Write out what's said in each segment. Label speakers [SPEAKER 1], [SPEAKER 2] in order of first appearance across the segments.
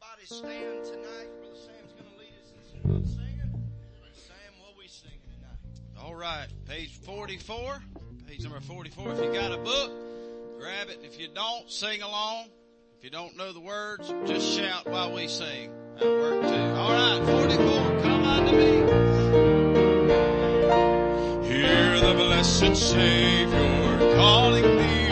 [SPEAKER 1] everybody stand tonight? Brother Sam's going to lead us in singing. Sam, what we singing tonight?
[SPEAKER 2] All right, page 44, page number 44. If you got a book, grab it. If you don't, sing along. If you don't know the words, just shout while we sing. That work too. All right, 44, come unto me. Hear the blessed Savior calling thee.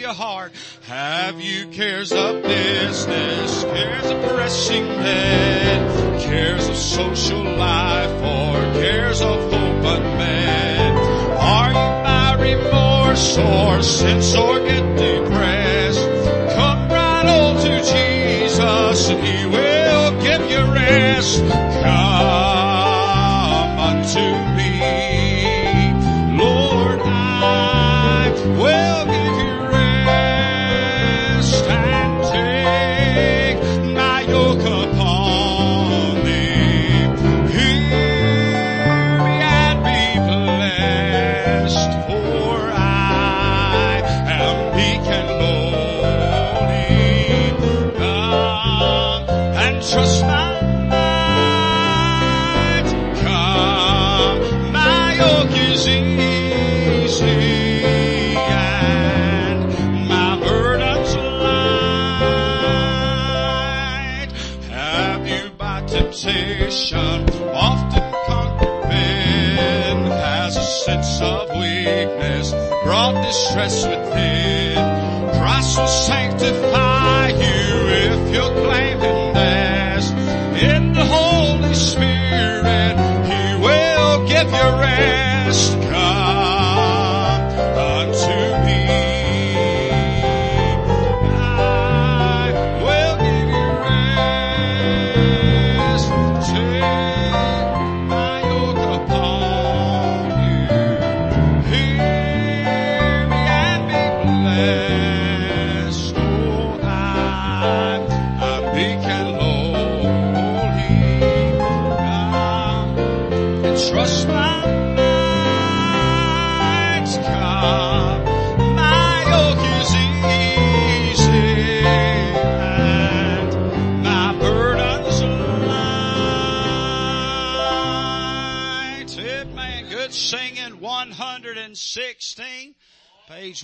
[SPEAKER 2] your heart. Have you cares of business, cares of pressing men, cares of social life, or cares of hope unmet? Are you by remorse or sins or get depressed? Come right on to Jesus and He brought distress with him.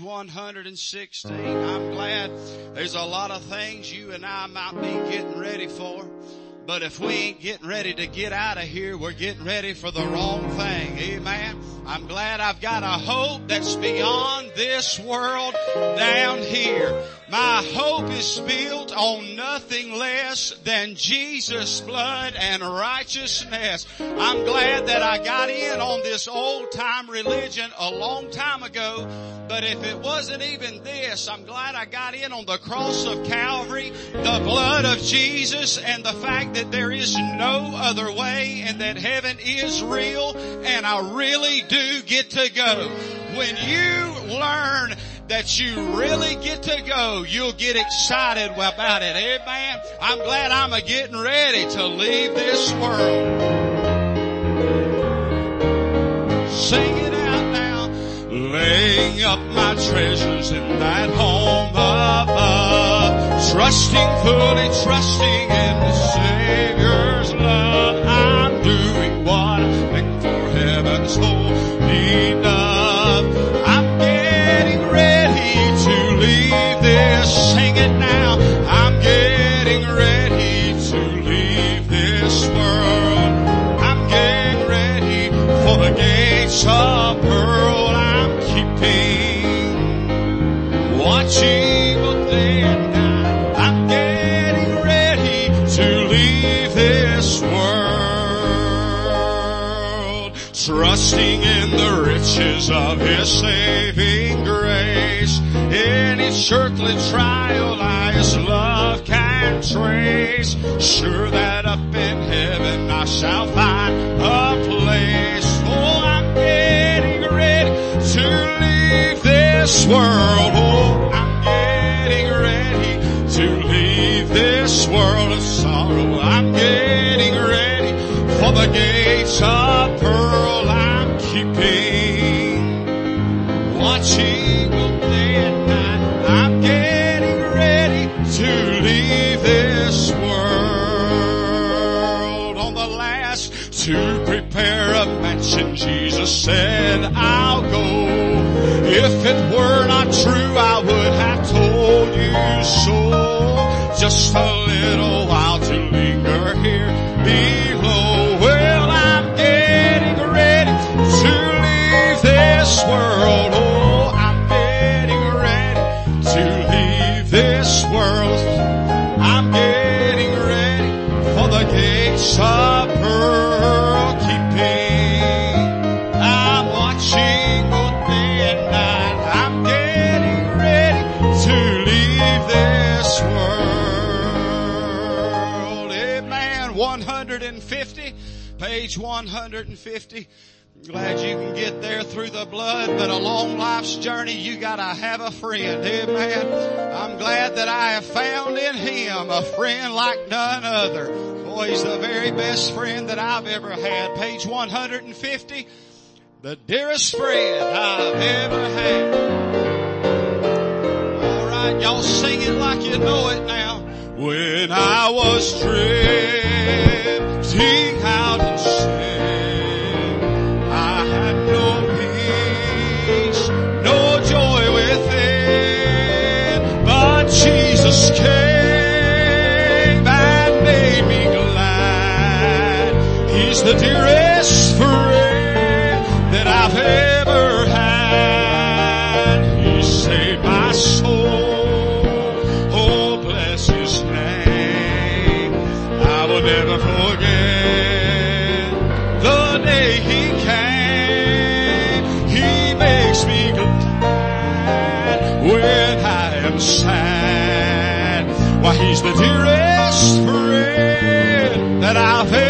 [SPEAKER 2] 116. I'm glad there's a lot of things you and I might be getting ready for. But if we ain't getting ready to get out of here, we're getting ready for the wrong thing. Amen. I'm glad I've got a hope that's beyond this world down here. My hope is built on nothing less than Jesus' blood and righteousness. I'm glad that I got in on this old time religion a long time ago, but if it wasn't even this, I'm glad I got in on the cross of Calvary, the blood of Jesus, and the fact that there is no other way and that heaven is real and I really do get to go. When you learn that you really get to go, you'll get excited about it. Amen. I'm glad I'm a getting ready to leave this world. Sing it out now. Laying up my treasures in that home above. Trusting fully, trusting in the Savior's trusting in the riches of His saving grace. In each earthly trial, I His love can trace. Sure that up in heaven I shall find a place. Oh, I'm getting ready to leave this world. Oh, I'm getting ready to leave this world of sorrow. I'm getting ready for the gates of pearl. Said, I'll go. If it were not true, I would have told you so. Just a little while to linger here below. Page 150. Glad you can get there through the blood, but along life's journey you gotta have a friend. Amen. I'm glad that I have found in Him a friend like none other. Boy, He's the very best friend that I've ever had. Page 150. The dearest friend I've ever had. Alright, y'all sing it like you know it now. When I was drifting out in sin, I had no peace, no joy within, but Jesus came and made me glad. He's the dearest that I've ever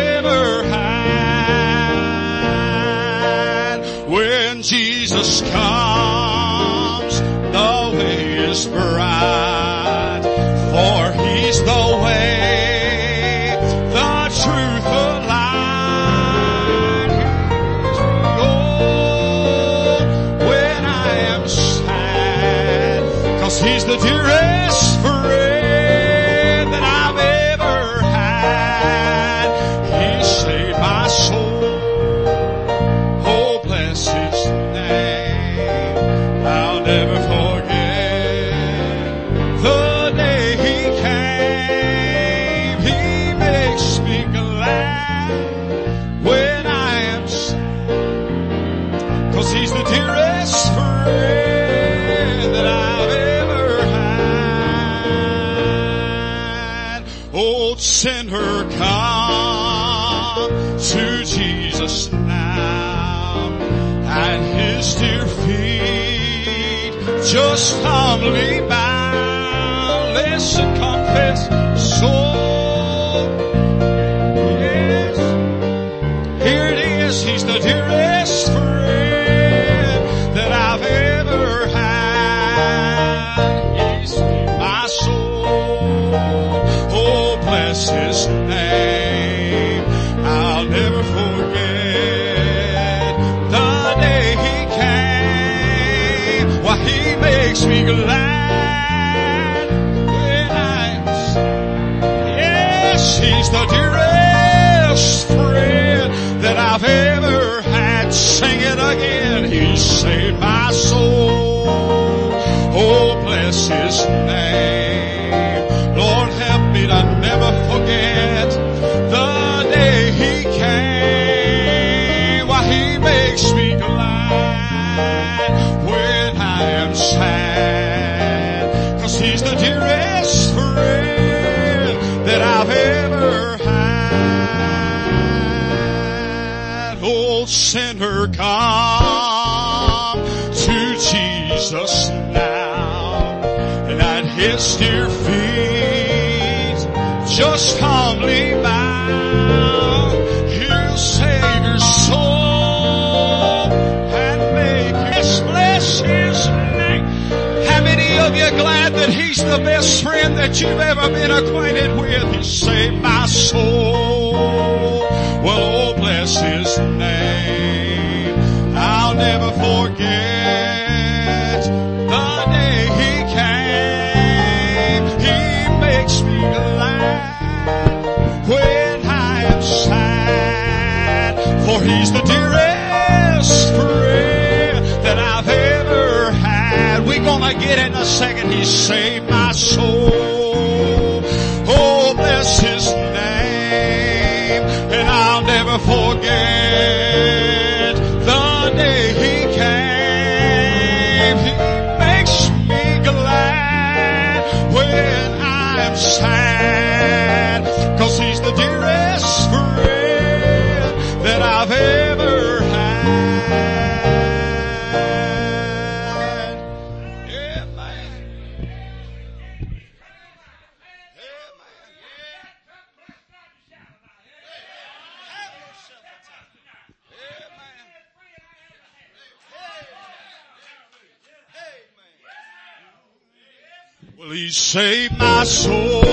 [SPEAKER 2] man that you've ever been acquainted with. He saved my soul. Well, oh, bless his name. I'll never forget the day he came. He makes me glad when I am sad, for he's the dear in a second he saved my soul. Save my soul.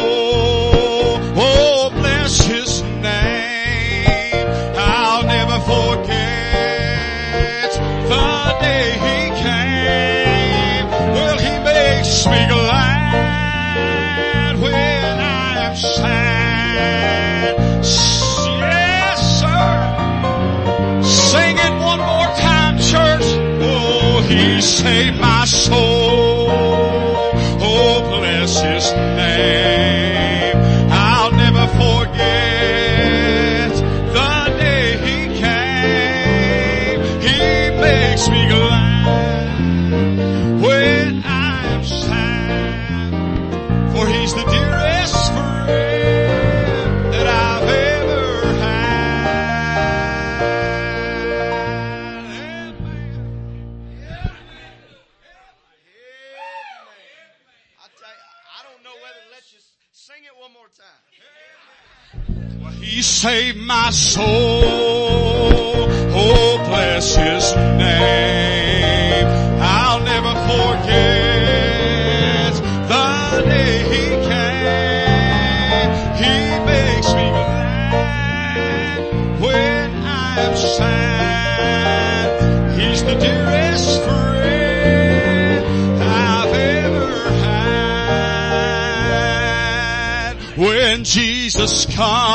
[SPEAKER 2] come.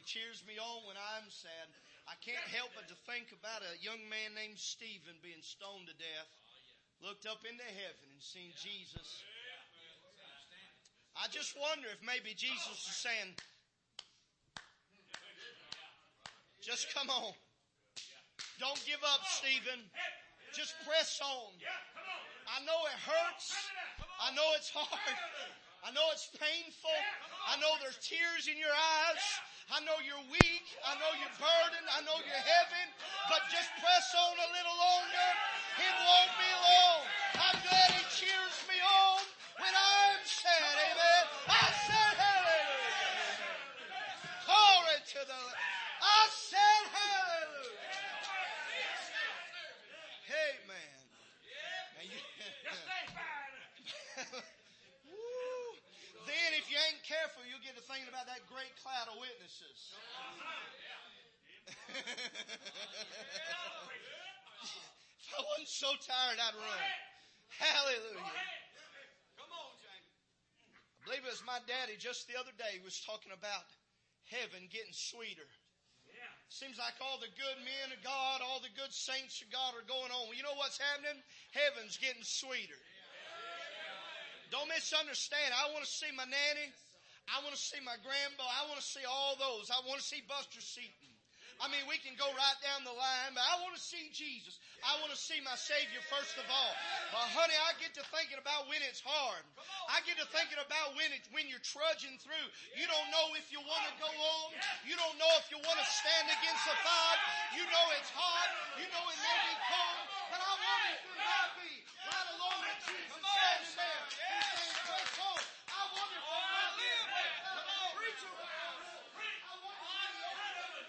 [SPEAKER 2] He cheers me on when
[SPEAKER 1] I'm sad. I can't help but to think about a young man named Stephen being stoned to death. Looked up into heaven and seen Jesus. I just wonder if maybe Jesus is saying, just come on. Don't give up, Stephen. Just press on. I know it hurts. I know it's hard. I know it's painful. I know there's tears in your eyes. I know you're weak. I know you're burdened. I know you're heavy. But just press on a little longer. It won't be long. I'm glad he cheers me on when I'm sad. Amen. I said hallelujah. Glory to the I said hallelujah. Amen. Now you- Woo. Then if you you'll get to thinking about that great cloud of witnesses. if I wasn't so tired, I'd run. Hallelujah. Come on, Jamie. I believe it was my daddy just the other day was talking about heaven getting sweeter. Seems like all the good men of God, all the good saints of God are going on. Well, you know what's happening? Heaven's getting sweeter. Don't misunderstand. I want to see my nanny. I want to see my grandpa. I want to see all those. I want to see Buster Seaton. I mean, we can go right down the line, but I want to see Jesus. I want to see my Savior first of all. But honey, I get to thinking about when it's hard. I get to thinking about when it, when you're trudging through. You don't know if you want to go on. You don't know if you want to stand against the fight. You know it's hard. You know it may be cold. But I there might be right along with Jesus there. and saying, "Press on." I wonder if there might be a Come on, preach around. I wonder if there's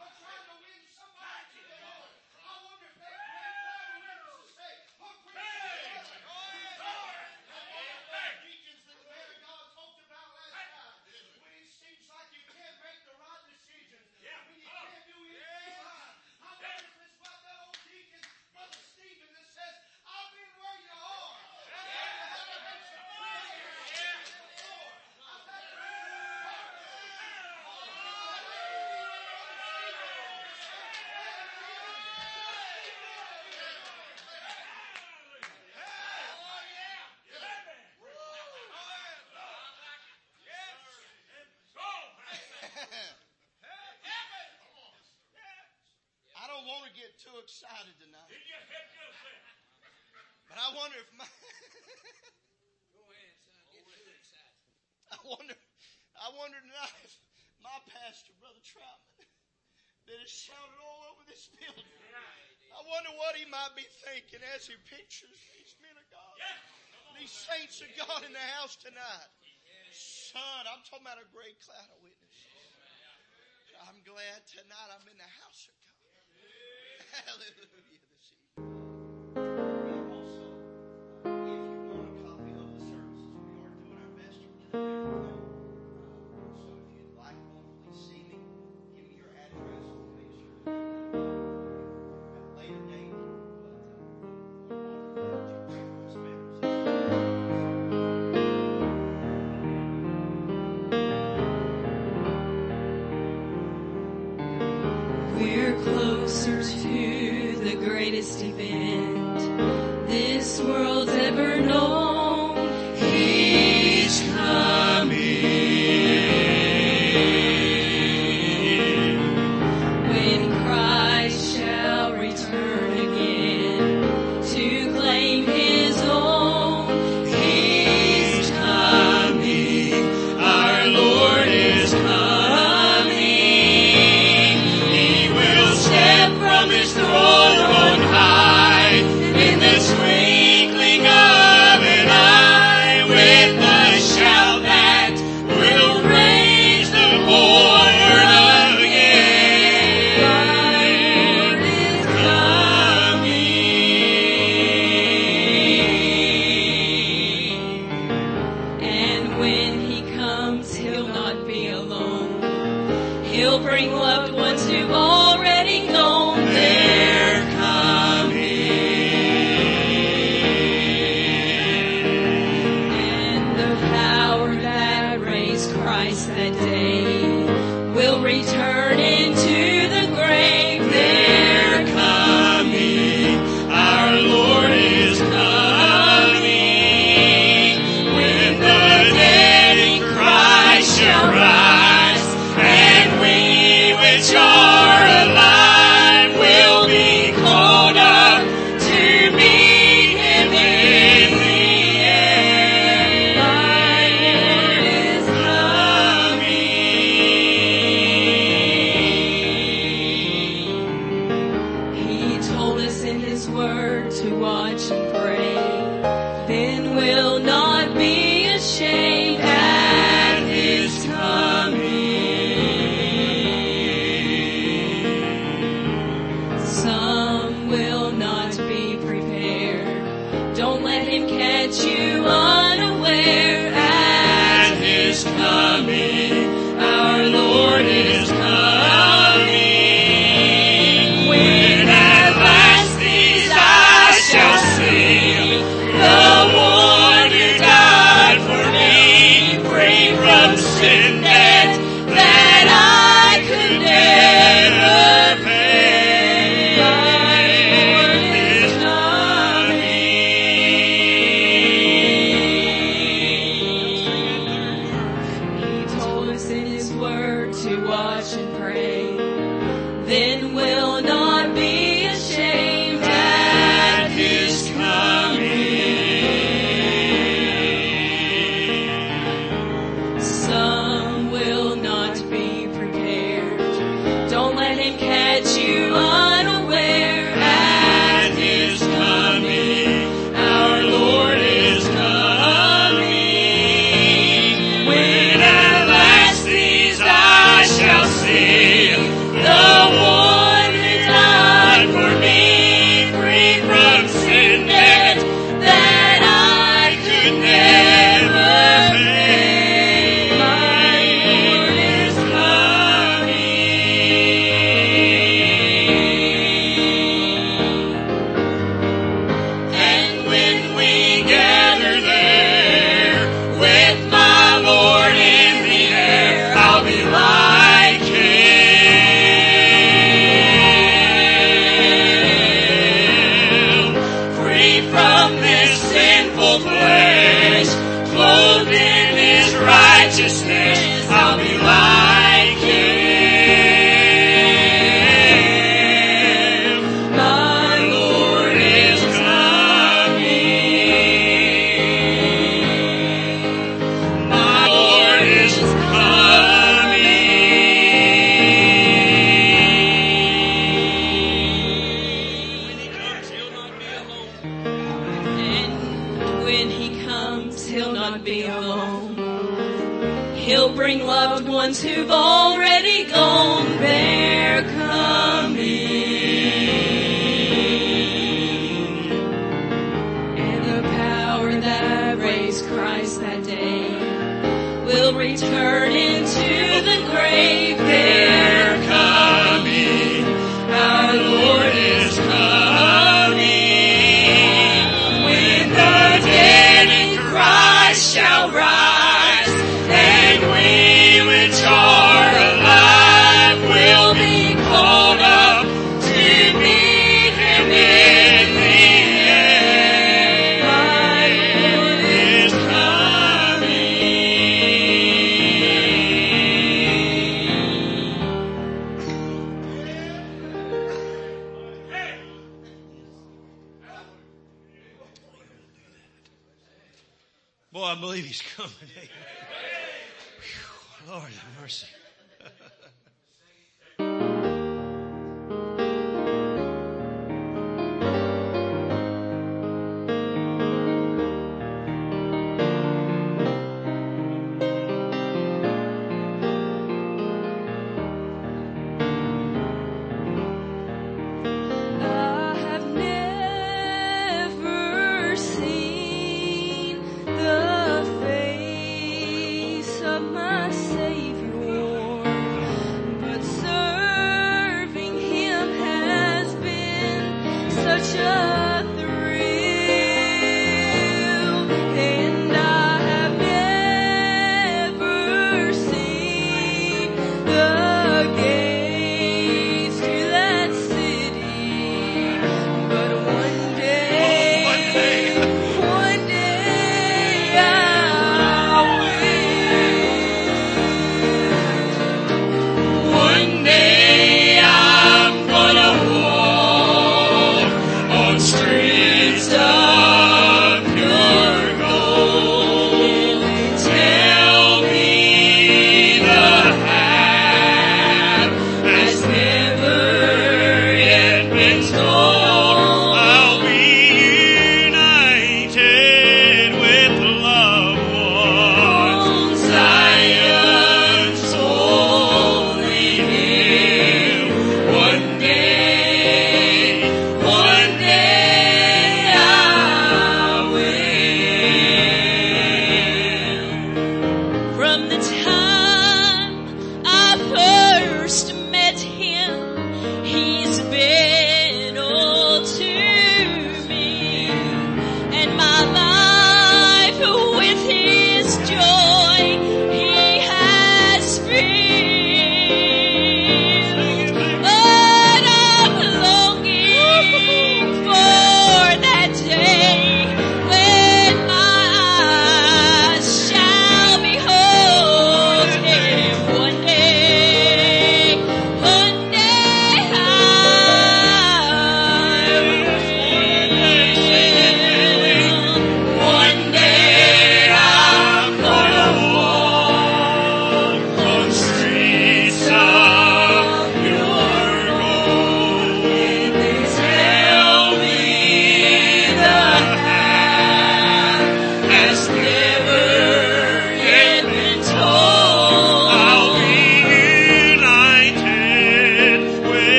[SPEAKER 1] I'm trying to win somebody to the Lord. I wonder if that great cloud of witnesses say, "Oh, praise the Lord." Deacons that the man of God talked about last night. When it seems like you can't make the right decisions. When you can't do anything right. I wonder if it's what that old deacon, Brother Stephen, that says, I've been where you are. I've had to make some decisions. I've had to I don't want to get too excited tonight. But I wonder if my I wonder I wonder tonight if my pastor, Brother Troutman, that is shouted all over this building. I wonder what he might be thinking as he pictures these men of God. These saints of God in the house tonight. Son, I'm talking about a great cloud of witnesses. I'm glad tonight I'm in the house of God. Hallelujah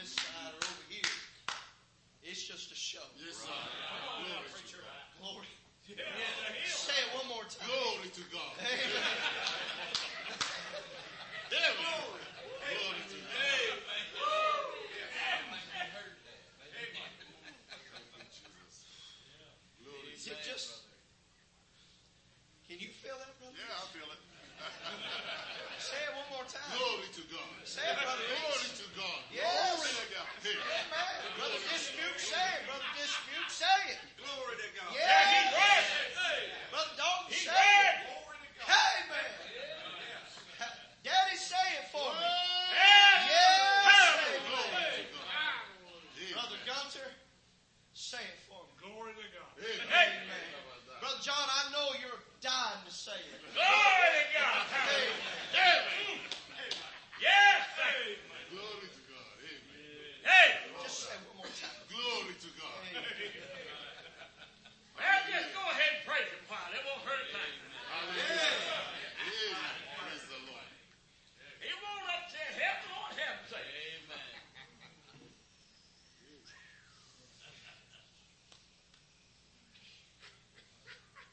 [SPEAKER 1] this side or over here. It's just a show.
[SPEAKER 3] Yes, sir. Glory to God.
[SPEAKER 1] Glory. Say it one more time.
[SPEAKER 3] Glory to God.
[SPEAKER 1] Amen.
[SPEAKER 3] Amen. Glory to God. Glory
[SPEAKER 1] Is it just? Can you feel that, brother?
[SPEAKER 3] Yeah, I feel it.
[SPEAKER 1] Say it one more time.
[SPEAKER 3] Glory to God.
[SPEAKER 1] Say it, brother.
[SPEAKER 3] Glory to God.
[SPEAKER 1] Yes.
[SPEAKER 3] Glory to God. Hey.
[SPEAKER 1] Amen. Brother Dispute, say it. Brother Dispute, say it.
[SPEAKER 3] Glory to God.
[SPEAKER 1] Yes. Brother Dalton, say it. Hey, man. Daddy, say it for me. Yes. Say it,
[SPEAKER 3] Glory
[SPEAKER 1] man.
[SPEAKER 3] to God.
[SPEAKER 1] Brother Gunter, say it for me.
[SPEAKER 4] Glory to God.
[SPEAKER 3] Amen.
[SPEAKER 1] Amen. Brother John, I know you're dying to say it.
[SPEAKER 4] Glory to God.
[SPEAKER 1] Amen.
[SPEAKER 4] Yes, sir.
[SPEAKER 3] Glory to God. Amen.
[SPEAKER 4] Hey,
[SPEAKER 1] Just say it one more time.
[SPEAKER 3] Glory to God.
[SPEAKER 4] well, just go ahead and praise him, Father. It won't hurt a thing.
[SPEAKER 3] Hallelujah. Amen. Praise the Lord.
[SPEAKER 4] He won't upset help, the Lord help say. Amen.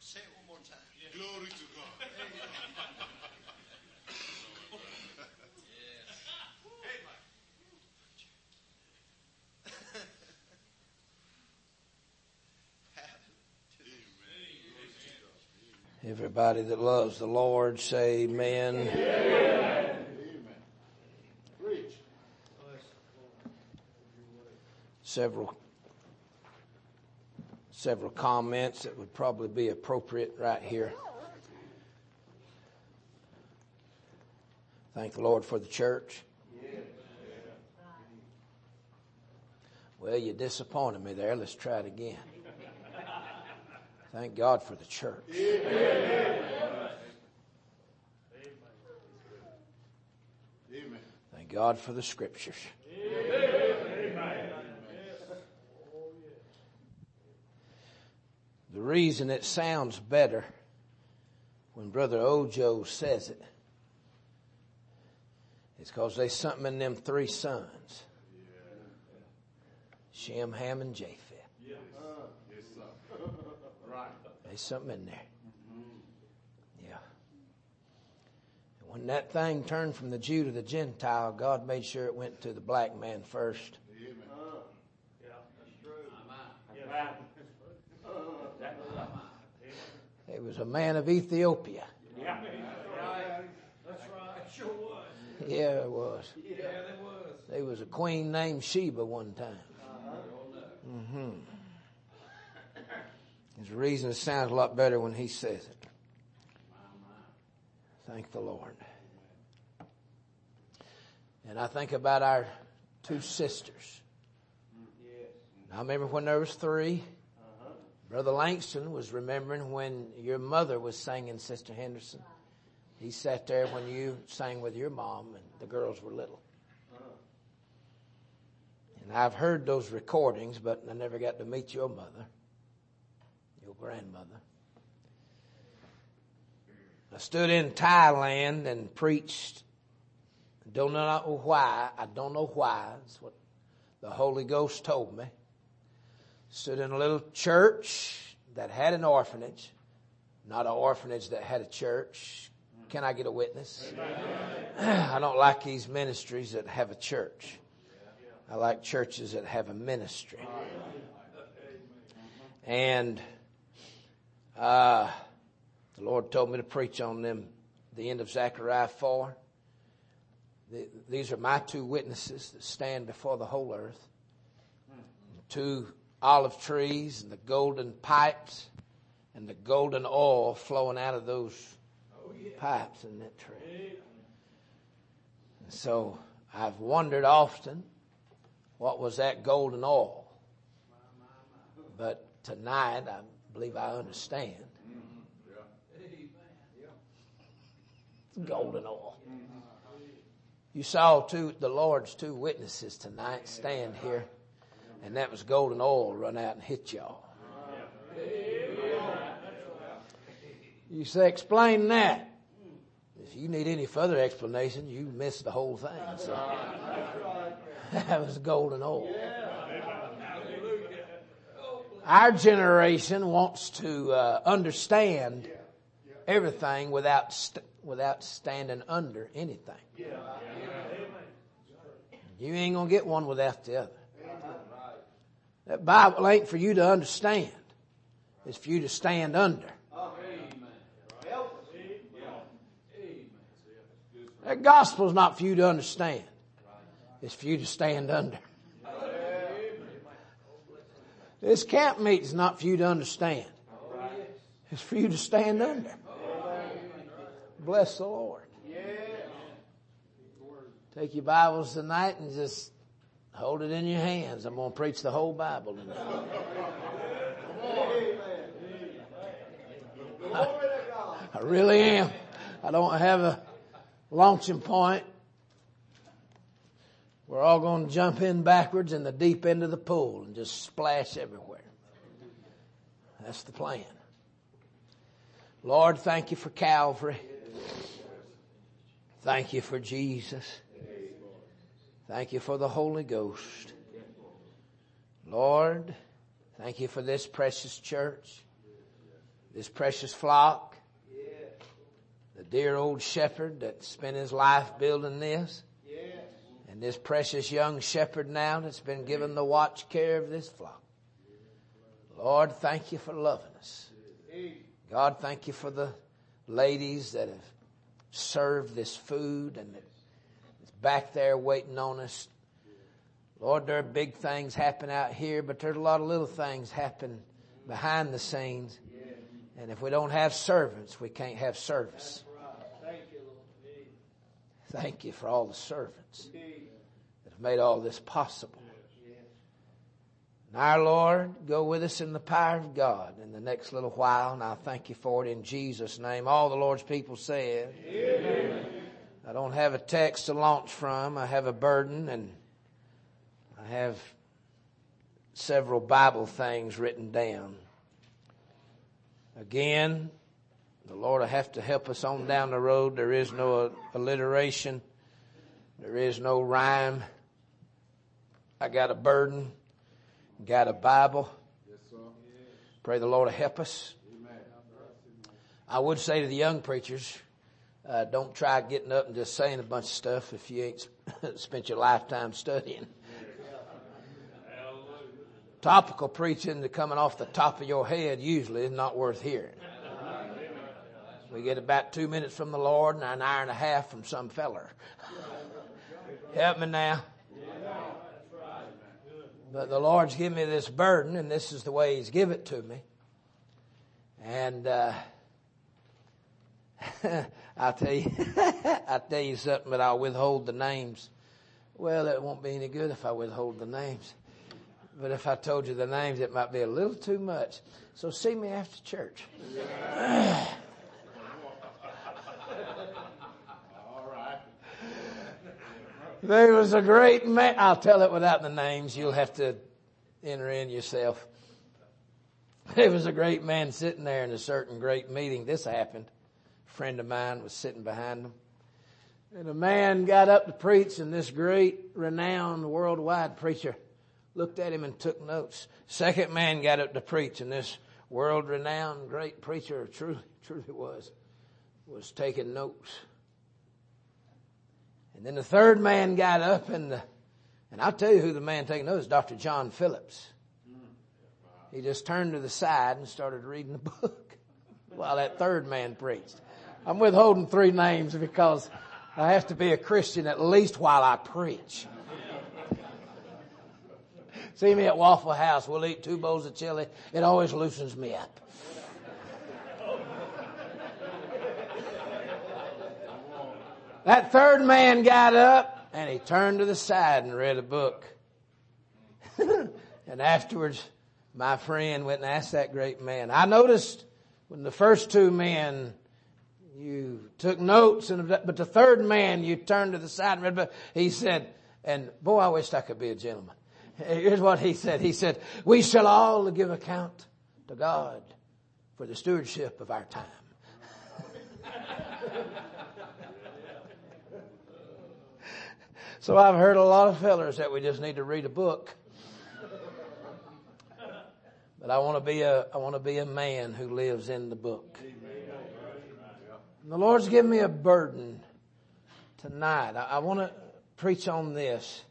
[SPEAKER 1] Say it one more time.
[SPEAKER 3] Glory to God.
[SPEAKER 5] Everybody that loves the Lord say amen.
[SPEAKER 3] Amen.
[SPEAKER 5] Several several comments that would probably be appropriate right here. Thank the Lord for the church. Well, you disappointed me there. Let's try it again. Thank God for the church.
[SPEAKER 3] Amen.
[SPEAKER 5] Thank God for the scriptures. The reason it sounds better when Brother Ojo says it is because there's something in them three sons. Shem, Ham, and Japheth.
[SPEAKER 3] Yes, sir. Right.
[SPEAKER 5] There's something in there. Yeah. And when that thing turned from the Jew to the Gentile, God made sure it went to the black man first.
[SPEAKER 3] Amen.
[SPEAKER 5] It was a man of Ethiopia.
[SPEAKER 4] Yeah. That's right. Sure was.
[SPEAKER 5] Yeah, it was.
[SPEAKER 4] Yeah, there was.
[SPEAKER 5] There was a queen named Sheba one time. hmm There's reason it sounds a lot better when he says it. Thank the Lord. And I think about our two sisters. I remember when there was 3 Brother Langston was remembering when your mother was singing, Sister Henderson. He sat there when you sang with your mom and the girls were little. And I've heard those recordings, but I never got to meet your mother, your grandmother. I stood in Thailand and preached. I Don't know why. I don't know why. It's what the Holy Ghost told me. Stood in a little church that had an orphanage. not an orphanage that had a church. Can I get a witness? I don't like these ministries that have a church. I like churches that have a ministry. And uh, the Lord told me to preach on them the end of Zechariah 4. The, these are my two witnesses that stand before the whole earth. Two olive trees and the golden pipes and the golden oil flowing out of those pipes in that tree. And so I've wondered often what was that golden oil. But tonight I believe I understand. It's golden oil. You saw two the Lord's two witnesses tonight stand here, and that was golden oil run out and hit y'all. You say, explain that. If you need any further explanation, you missed the whole thing. So. that was golden oil. Our generation wants to uh, understand everything without st- without standing under anything. You ain't gonna get one without the other. That Bible ain't for you to understand. It's for you to stand under. That gospel's not for you to understand. It's for you to stand under. This camp meeting's not for you to understand. It's for you to stand under. Bless the Lord. Take your Bibles tonight and just hold it in your hands. I'm going to preach the whole Bible tonight. I, I really am. I don't have a launching point. We're all going to jump in backwards in the deep end of the pool and just splash everywhere. That's the plan. Lord, thank you for Calvary. Thank you for Jesus. Thank you for the Holy Ghost. Lord, thank you for this precious church, this precious flock, the dear old shepherd that spent his life building this, and this precious young shepherd now that's been given the watch care of this flock. Lord, thank you for loving us. God, thank you for the ladies that have served this food and is back there waiting on us. Lord, there are big things happen out here, but there's a lot of little things happen behind the scenes. And if we don't have servants, we can't have service. Thank you for all the servants that have made all this possible. And our Lord, go with us in the power of God in the next little while, and I thank you for it in Jesus' name. All the Lord's people said. Amen. I don't have a text to launch from. I have a burden, and I have several Bible things written down. Again, the Lord will have to help us on down the road. There is no alliteration. There is no rhyme. I got a burden. Got a Bible. Pray the Lord to help us. I would say to the young preachers, uh, don't try getting up and just saying a bunch of stuff if you ain't spent your lifetime studying. Topical preaching to coming off the top of your head usually is not worth hearing. We get about two minutes from the Lord and an hour and a half from some feller. Help me now. But the Lord's given me this burden, and this is the way He's given it to me. And uh, I'll tell you, I'll tell you something, but I'll withhold the names. Well, it won't be any good if I withhold the names. But if I told you the names, it might be a little too much. So see me after church. There was a great man. I'll tell it without the names. You'll have to enter in yourself. There was a great man sitting there in a certain great meeting. This happened. A friend of mine was sitting behind him. And a man got up to preach and this great renowned worldwide preacher looked at him and took notes. Second man got up to preach and this world renowned great preacher, truly, truly was, was taking notes. And then the third man got up and the, and I'll tell you who the man taking notes, Dr. John Phillips. He just turned to the side and started reading the book while that third man preached. I'm withholding three names because I have to be a Christian at least while I preach. See me at Waffle House. We'll eat two bowls of chili. It always loosens me up. That third man got up and he turned to the side and read a book. and afterwards, my friend went and asked that great man. I noticed when the first two men, you took notes, and but the third man, you turned to the side and read. But he said, and boy, I wished I could be a gentleman. Here's what he said. He said, "We shall all give account to God for the stewardship of our time." so I've heard a lot of fellers that we just need to read a book. But I want to be a, I want to be a man who lives in the book. And the Lord's given me a burden tonight. I, I want to preach on this.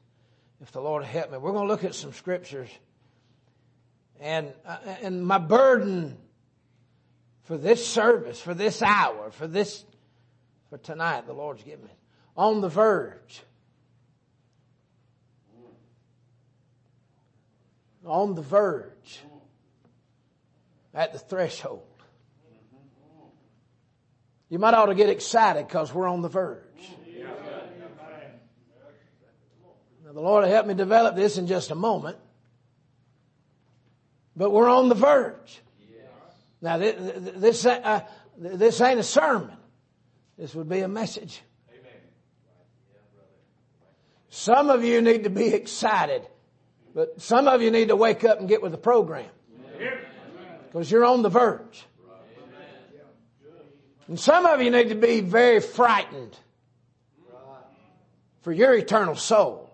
[SPEAKER 5] If the Lord help me, we're going to look at some scriptures. And, uh, and my burden for this service, for this hour, for this, for tonight, the Lord's given me. On the verge. On the verge at the threshold. You might ought to get excited because we're on the verge. Now, the Lord will help me develop this in just a moment. But we're on the verge. Now, this, this, uh, this ain't a sermon. This would be a message. Some of you need to be excited, but some of you need to wake up and get with the program. Because you're on the verge. And some of you need to be very frightened for your eternal soul.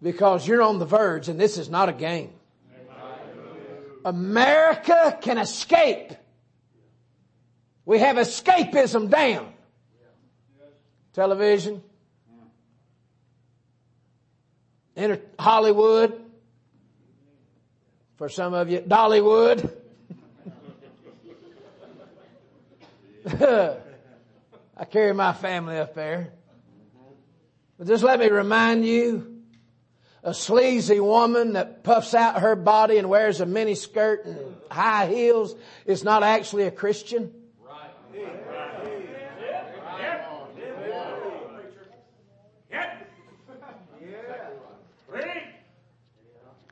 [SPEAKER 5] Because you're on the verge and this is not a game. America can escape. We have escapism down. Television. Inter- Hollywood for some of you, Dollywood. I carry my family up there. But just let me remind you, a sleazy woman that puffs out her body and wears a mini skirt and high heels is not actually a Christian.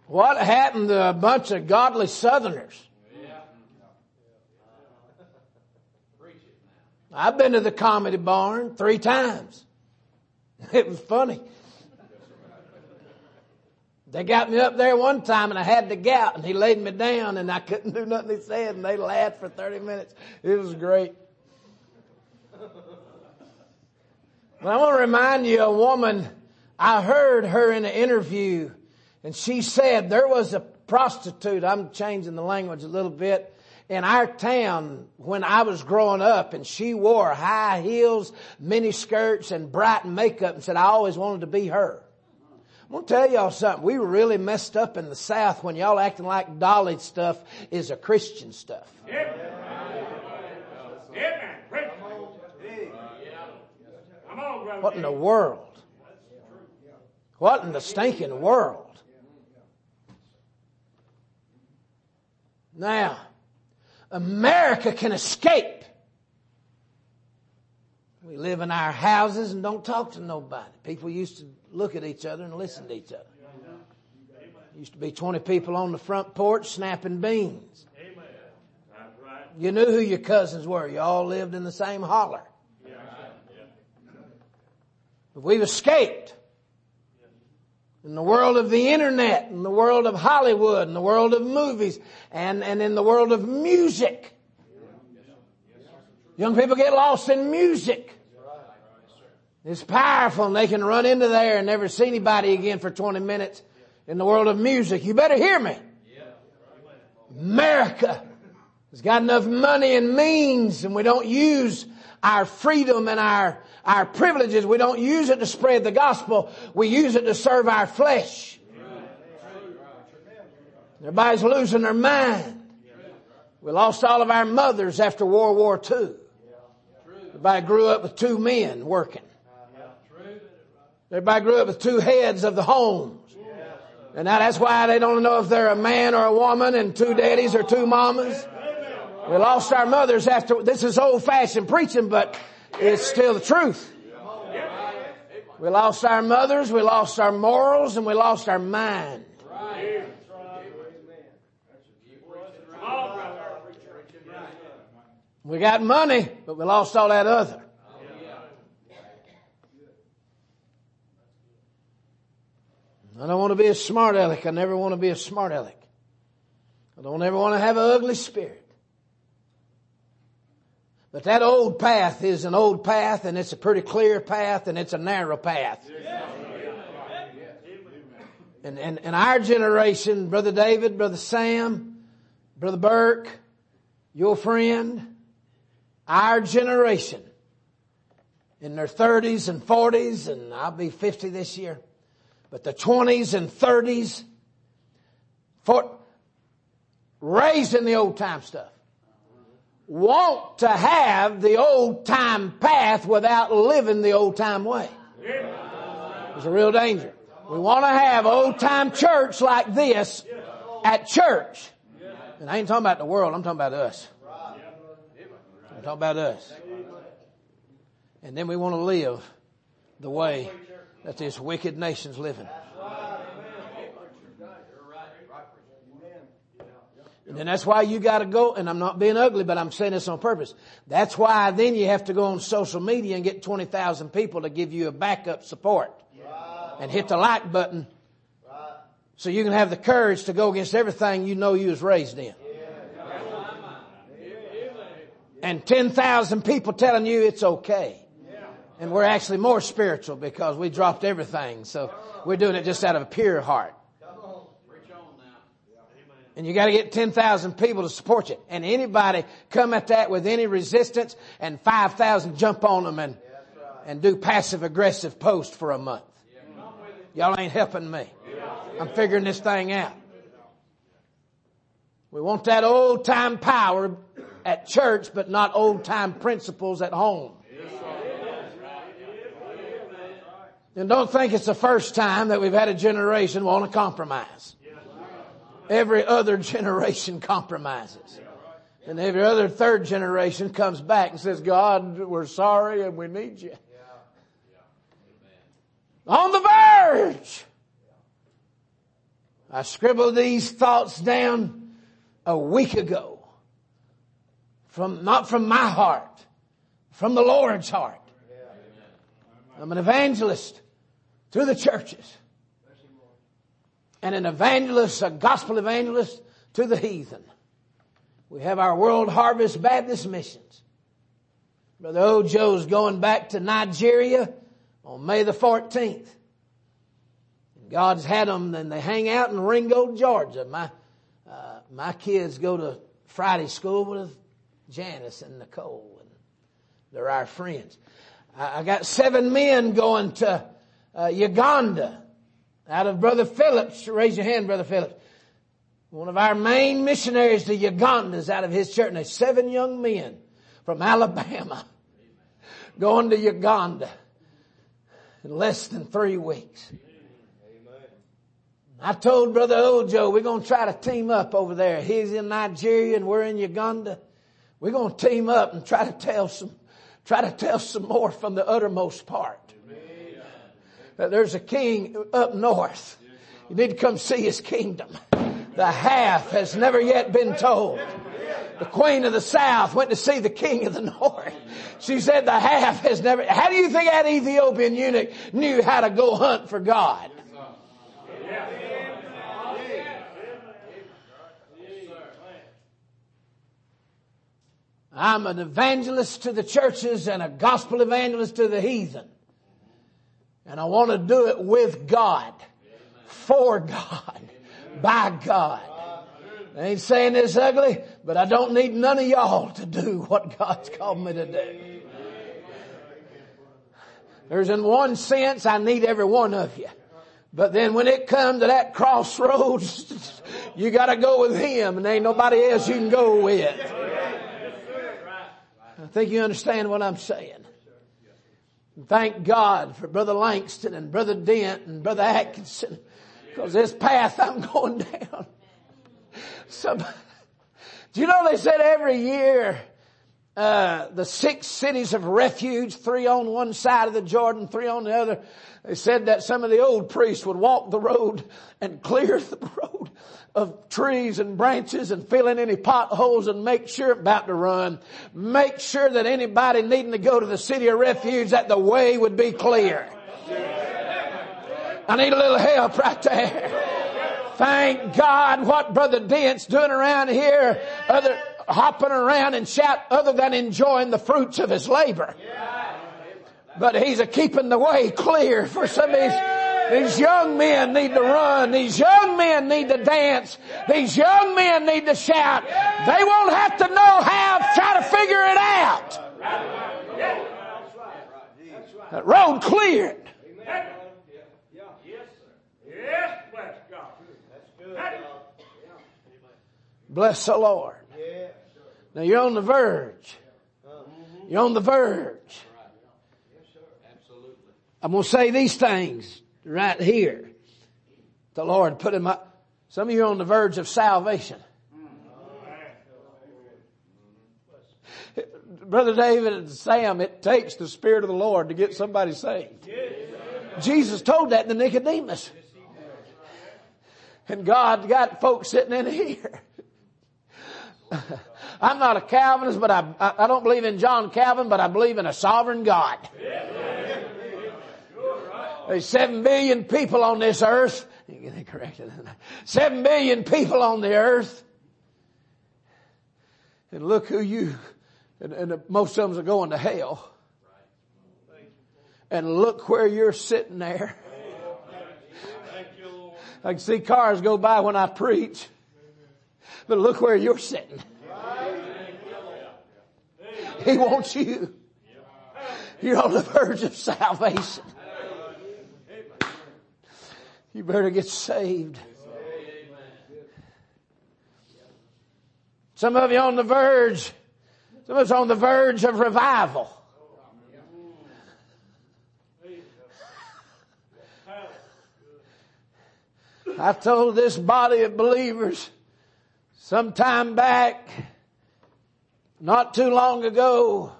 [SPEAKER 5] What happened to a bunch of godly Southerners? I've been to the comedy barn three times. It was funny. They got me up there one time and I had the gout and he laid me down and I couldn't do nothing he said and they laughed for 30 minutes. It was great. But I want to remind you a woman, I heard her in an interview and she said there was a prostitute, I'm changing the language a little bit, in our town when I was growing up and she wore high heels, mini skirts and bright makeup and said I always wanted to be her. I'm gonna tell y'all something. We were really messed up in the South when y'all acting like Dolly stuff is a Christian stuff. What in the world? What in the stinking world? Now, America can escape. We live in our houses and don't talk to nobody. People used to look at each other and listen to each other. Used to be 20 people on the front porch snapping beans. You knew who your cousins were. You all lived in the same holler. But we've escaped in the world of the internet, in the world of Hollywood, in the world of movies, and, and in the world of music. Young people get lost in music. It's powerful and they can run into there and never see anybody again for 20 minutes in the world of music. You better hear me. America has got enough money and means and we don't use our freedom and our, our privileges. We don't use it to spread the gospel. We use it to serve our flesh. Everybody's losing their mind. We lost all of our mothers after World War II. Everybody grew up with two men working. Everybody grew up with two heads of the homes. And now that's why they don't know if they're a man or a woman and two daddies or two mamas. We lost our mothers after, this is old fashioned preaching, but it's still the truth. We lost our mothers, we lost our morals, and we lost our mind. We got money, but we lost all that other. I don't want to be a smart aleck. I never want to be a smart aleck. I don't ever want to have an ugly spirit. But that old path is an old path and it's a pretty clear path and it's a narrow path. And, and, and our generation, Brother David, Brother Sam, Brother Burke, your friend, our generation in their 30s and 40s and I'll be 50 this year but the 20s and 30s, for, raised in the old time stuff, want to have the old time path without living the old time way. It's a real danger. We want to have old time church like this at church. And I ain't talking about the world, I'm talking about us. I'm talking about us. And then we want to live the way that this wicked nation's living. And that's why you gotta go, and I'm not being ugly, but I'm saying this on purpose. That's why then you have to go on social media and get 20,000 people to give you a backup support. And hit the like button. So you can have the courage to go against everything you know you was raised in. And 10,000 people telling you it's okay. And we're actually more spiritual because we dropped everything. So we're doing it just out of a pure heart. And you gotta get 10,000 people to support you. And anybody come at that with any resistance and 5,000 jump on them and, and do passive aggressive post for a month. Y'all ain't helping me. I'm figuring this thing out. We want that old time power at church, but not old time principles at home. And don't think it's the first time that we've had a generation want to compromise. Every other generation compromises. And every other third generation comes back and says, God, we're sorry and we need you. On the verge. I scribbled these thoughts down a week ago. From, not from my heart, from the Lord's heart. I'm an evangelist to the churches. And an evangelist, a gospel evangelist to the heathen. We have our World Harvest Baptist missions. Brother Ojo's going back to Nigeria on May the 14th. God's had them and they hang out in Ringgold, Georgia. My, uh, my kids go to Friday school with Janice and Nicole and they're our friends. I, I got seven men going to uh, Uganda out of Brother Phillips. Raise your hand, Brother Phillips. One of our main missionaries to Uganda is out of his church. And there's seven young men from Alabama going to Uganda in less than three weeks. I told Brother Ojo we're going to try to team up over there. He's in Nigeria and we're in Uganda. We're going to team up and try to tell some, try to tell some more from the uttermost part there's a king up north. You need to come see his kingdom. The half has never yet been told. The queen of the south went to see the king of the north. She said the half has never, how do you think that Ethiopian eunuch knew how to go hunt for God? I'm an evangelist to the churches and a gospel evangelist to the heathen. And I want to do it with God, for God, by God. I ain't saying this ugly, but I don't need none of y'all to do what God's called me to do. There's in one sense I need every one of you. But then when it comes to that crossroads, you gotta go with Him and ain't nobody else you can go with. I think you understand what I'm saying. Thank God for Brother Langston and Brother Dent and Brother Atkinson because this path I'm going down. Some, do you know they said every year uh, the six cities of refuge, three on one side of the Jordan, three on the other. They said that some of the old priests would walk the road and clear the road of trees and branches and fill in any potholes and make sure about to run. Make sure that anybody needing to go to the city of refuge that the way would be clear. I need a little help right there. Thank God what Brother Dent's doing around here, other, hopping around and shout other than enjoying the fruits of his labor. But he's a keeping the way clear for some of these, these young men need to run. These young men need to dance. These young men need to shout. They won't have to know how, to try to figure it out. That road cleared.
[SPEAKER 4] Bless
[SPEAKER 5] the Lord. Now you're on the verge. You're on the verge. I'm going to say these things right here. The Lord put in my, some of you are on the verge of salvation. Brother David and Sam, it takes the Spirit of the Lord to get somebody saved. Jesus told that to Nicodemus. And God got folks sitting in here. I'm not a Calvinist, but I, I don't believe in John Calvin, but I believe in a sovereign God. There's seven billion people on this earth. Seven billion people on the earth. And look who you, and, and most of them are going to hell. And look where you're sitting there. I can see cars go by when I preach. But look where you're sitting. He wants you. You're on the verge of salvation. You better get saved. Some of you on the verge, some of us on the verge of revival. I told this body of believers sometime back, not too long ago,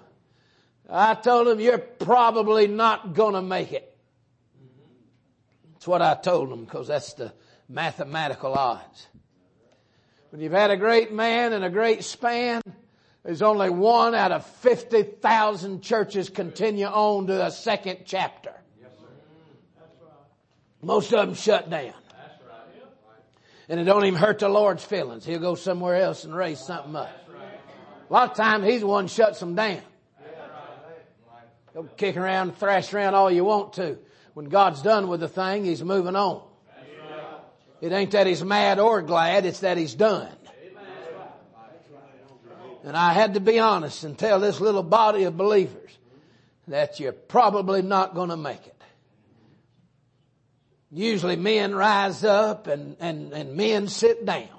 [SPEAKER 5] I told them you're probably not gonna make it. That's what I told them because that's the mathematical odds. When you've had a great man and a great span, there's only one out of 50,000 churches continue on to a second chapter. Most of them shut down. And it don't even hurt the Lord's feelings. He'll go somewhere else and raise something up. A lot of times he's the one shuts them down. Go kick around, thrash around all you want to. When God's done with the thing, he's moving on. It ain't that he's mad or glad, it's that he's done. And I had to be honest and tell this little body of believers that you're probably not going to make it. Usually men rise up and, and, and men sit down.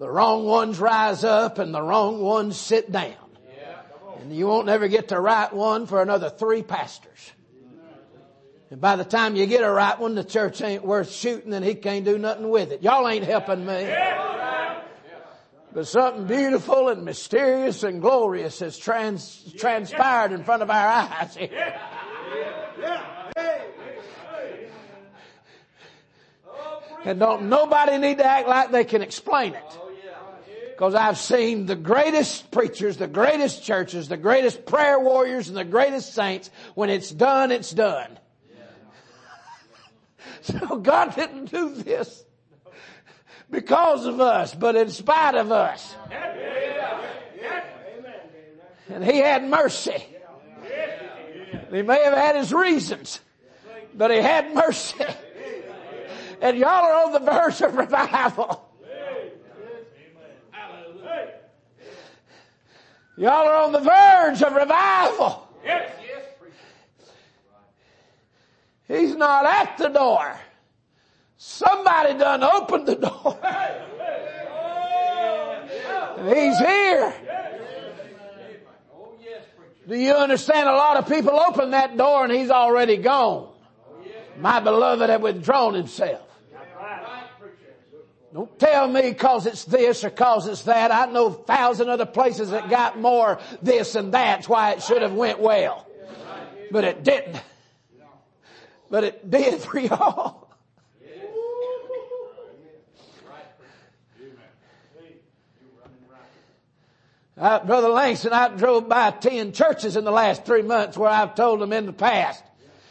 [SPEAKER 5] The wrong ones rise up and the wrong ones sit down. And you won't ever get the right one for another three pastors. And by the time you get a right one, the church ain't worth shooting and he can't do nothing with it. Y'all ain't helping me. But something beautiful and mysterious and glorious has trans, transpired in front of our eyes here. And don't nobody need to act like they can explain it. Because I've seen the greatest preachers, the greatest churches, the greatest prayer warriors, and the greatest saints. When it's done, it's done. So God didn't do this because of us, but in spite of us. And He had mercy. He may have had His reasons, but He had mercy. And y'all are on the verge of revival. Y'all are on the verge of revival.
[SPEAKER 4] Yes.
[SPEAKER 5] He's not at the door. Somebody done opened the door. And he's here. Do you understand? A lot of people open that door and he's already gone. My beloved had withdrawn himself. Don't tell me cause it's this or cause it's that. I know thousand other places that got more this and that's why it should have went well. But it didn't. But it did for y'all. Uh, Brother Langston, I drove by ten churches in the last three months where I've told them in the past,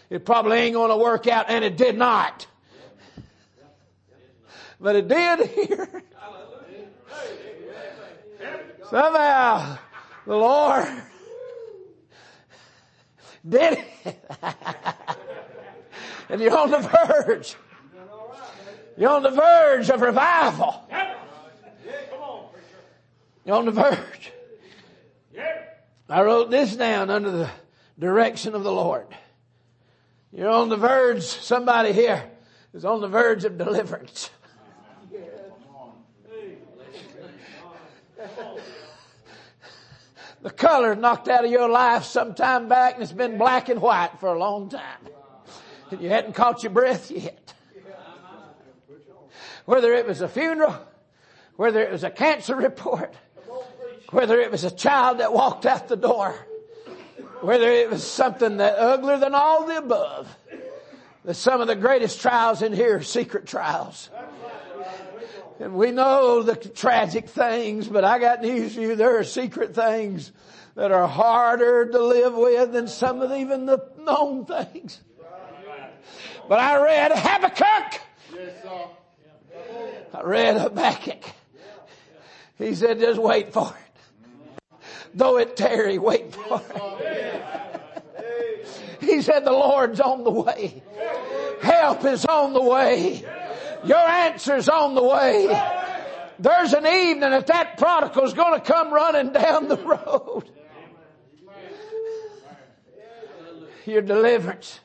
[SPEAKER 5] it probably ain't going to work out, and it did not. But it did here. Somehow, the Lord did it. and you're on the verge. You're on the verge of revival. You're on the verge. I wrote this down under the direction of the Lord. You're on the verge, somebody here is on the verge of deliverance. The color knocked out of your life some time back and it's been black and white for a long time. And you hadn't caught your breath yet. Whether it was a funeral, whether it was a cancer report, whether it was a child that walked out the door, whether it was something that uglier than all the above, that some of the greatest trials in here are secret trials. And we know the tragic things, but I got news for you. There are secret things that are harder to live with than some of even the known things. But I read Habakkuk. I read Habakkuk. He said, just wait for it. Though it tarry, wait for it. He said, the Lord's on the way. Help is on the way. Your answer's on the way. There's an evening that that prodigal's gonna come running down the road. Your deliverance.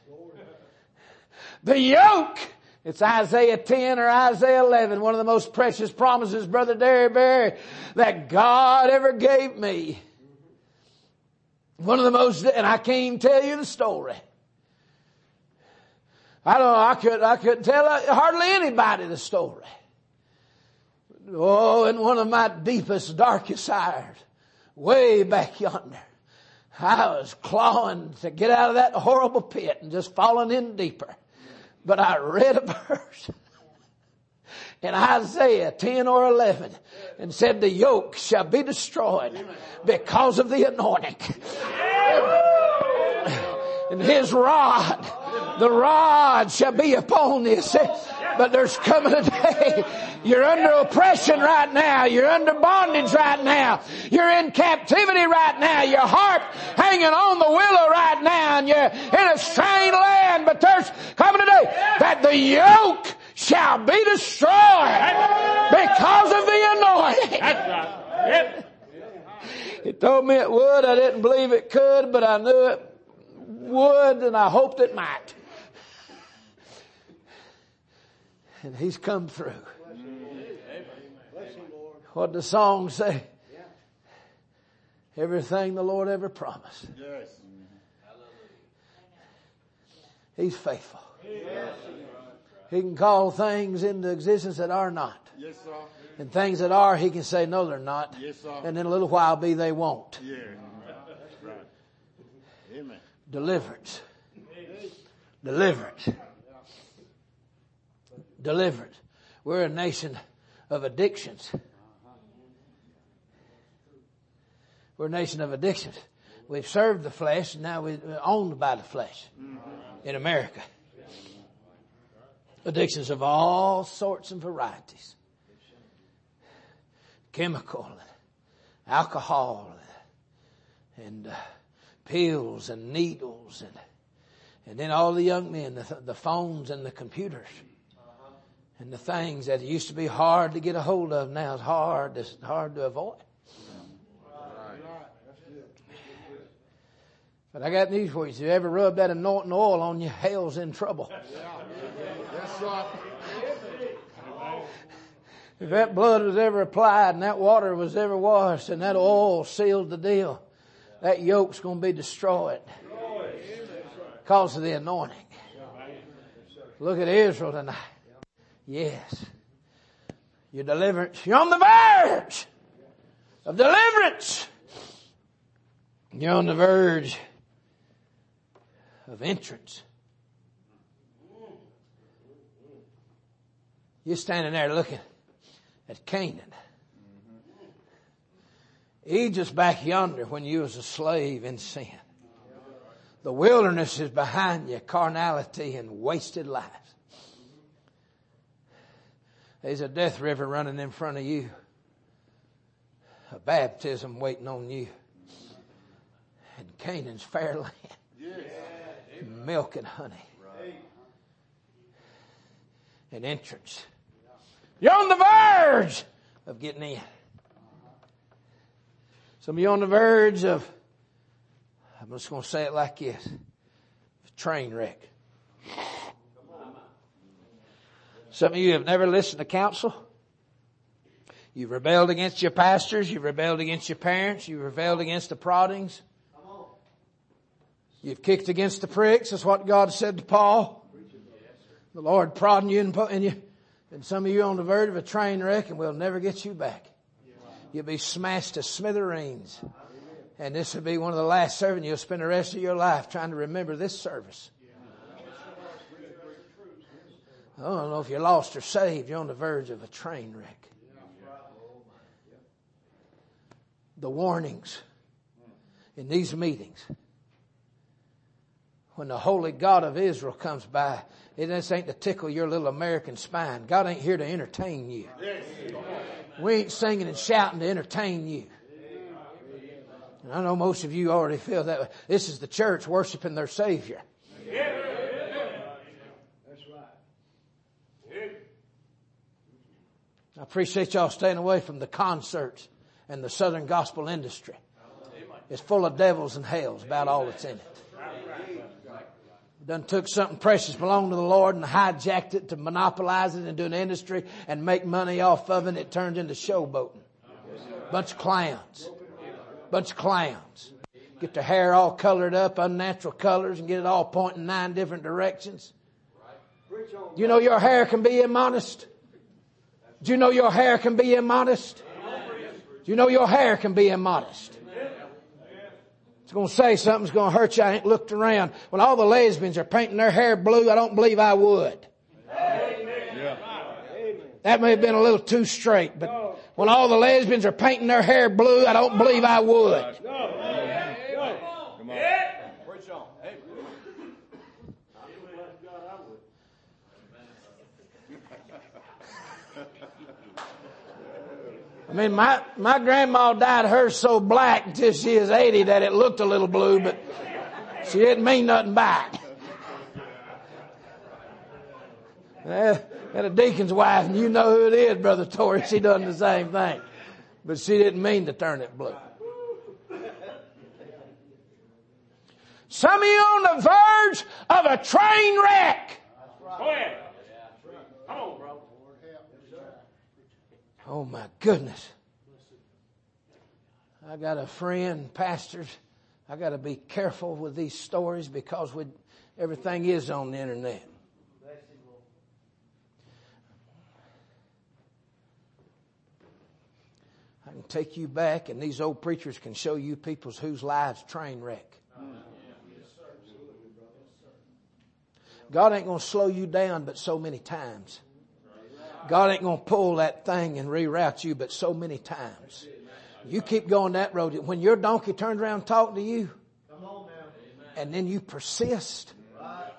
[SPEAKER 5] The yoke. It's Isaiah 10 or Isaiah 11, one of the most precious promises, Brother Derry Berry, that God ever gave me. One of the most, and I can't tell you the story. I don't know, I could, I couldn't tell hardly anybody the story. Oh, in one of my deepest, darkest hours, way back yonder, I was clawing to get out of that horrible pit and just falling in deeper. But I read a verse in Isaiah 10 or 11 and said the yoke shall be destroyed because of the anointing. And his rod, the rod shall be upon this. Eh? But there's coming a day. You're under oppression right now. You're under bondage right now. You're in captivity right now. Your heart hanging on the willow right now and you're in a strange land. But there's coming a day that the yoke shall be destroyed because of the anointing. It told me it would. I didn't believe it could, but I knew it would and I hoped it might. And he's come through. What the song say? Everything the Lord ever promised. He's faithful. He can call things into existence that are not.
[SPEAKER 3] Yes, sir.
[SPEAKER 5] And things that are, he can say, no, they're not.
[SPEAKER 3] Yes, sir.
[SPEAKER 5] And in a little while be they won't.
[SPEAKER 3] Yeah. Right. Amen.
[SPEAKER 5] Deliverance. Deliverance. Deliverance. We're a nation of addictions. We're a nation of addictions. We've served the flesh and now we're owned by the flesh in America. Addictions of all sorts and varieties. Chemical alcohol and, and uh, pills and needles and and then all the young men, the, the phones and the computers and the things that used to be hard to get a hold of now is hard, it's hard to avoid. But I got news for you. If you ever rub that anointing oil on you, hell's in trouble.
[SPEAKER 3] Yes, sir.
[SPEAKER 5] If that blood was ever applied and that water was ever washed and that oil sealed the deal, that yoke's going to be destroyed because of the anointing. Look at Israel tonight. Yes. Your deliverance. You're on the verge of deliverance. You're on the verge of entrance. You're standing there looking at Canaan. Egypt's back yonder when you was a slave in sin. The wilderness is behind you, carnality and wasted lives. There's a death river running in front of you. A baptism waiting on you. And Canaan's fair land. Milk and honey. An entrance. You're on the verge of getting in. Some of you on the verge of, I'm just going to say it like this, a train wreck. Some of you have never listened to counsel. You've rebelled against your pastors. You've rebelled against your parents. You've rebelled against the proddings. You've kicked against the pricks. That's what God said to Paul. The Lord prodding you and putting you. And some of you on the verge of a train wreck and we'll never get you back. You'll be smashed to smithereens. And this will be one of the last serving. You'll spend the rest of your life trying to remember this service. I don't know if you're lost or saved. You're on the verge of a train wreck. The warnings in these meetings when the holy God of Israel comes by, it just ain't to tickle your little American spine. God ain't here to entertain you. We ain't singing and shouting to entertain you. And I know most of you already feel that. This is the church worshiping their Savior. Appreciate y'all staying away from the concerts and the Southern gospel industry. It's full of devils and hells about all that's in it. Done took something precious belonged to the Lord and hijacked it to monopolize it into an industry and make money off of it. And it turned into showboating. Bunch of clowns. Bunch of clowns. Get their hair all colored up, unnatural colors, and get it all pointing nine different directions. You know your hair can be immodest? Do you know your hair can be immodest? Do you know your hair can be immodest? It's going to say something's going to hurt you. I ain't looked around. When all the lesbians are painting their hair blue, I don't believe I would. That may have been a little too straight, but when all the lesbians are painting their hair blue, I don't believe I would. I mean, my, my grandma dyed hers so black until she is 80 that it looked a little blue, but she didn't mean nothing by it. Had a deacon's wife, and you know who it is, Brother Torrey. She done the same thing. But she didn't mean to turn it blue. Some of you on the verge of a train wreck.
[SPEAKER 4] Go ahead. Come on.
[SPEAKER 5] Oh my goodness. I got a friend, pastors. I got to be careful with these stories because we, everything is on the internet. I can take you back and these old preachers can show you people's whose lives train wreck. God ain't going to slow you down but so many times. God ain't going to pull that thing and reroute you but so many times. You keep going that road. When your donkey turns around and talk to you, and then you persist,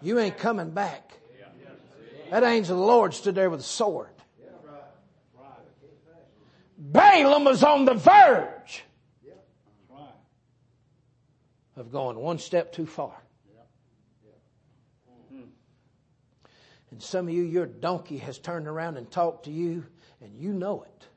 [SPEAKER 5] you ain't coming back. That angel of the Lord stood there with a sword. Balaam was on the verge of going one step too far. And some of you, your donkey has turned around and talked to you, and you know it.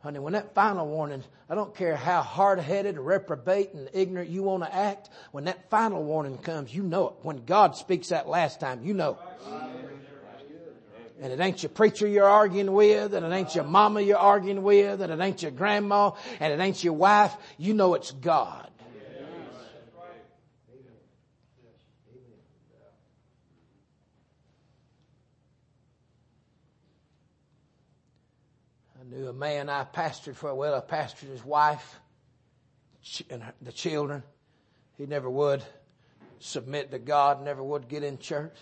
[SPEAKER 5] Honey, when that final warning, I don't care how hard-headed, reprobate, and ignorant you want to act, when that final warning comes, you know it. When God speaks that last time, you know. It. And it ain't your preacher you're arguing with, and it ain't your mama you're arguing with, and it ain't your grandma, and it ain't your wife. You know it's God. Knew a man I pastored for, well, I pastored his wife and the children. He never would submit to God, never would get in church.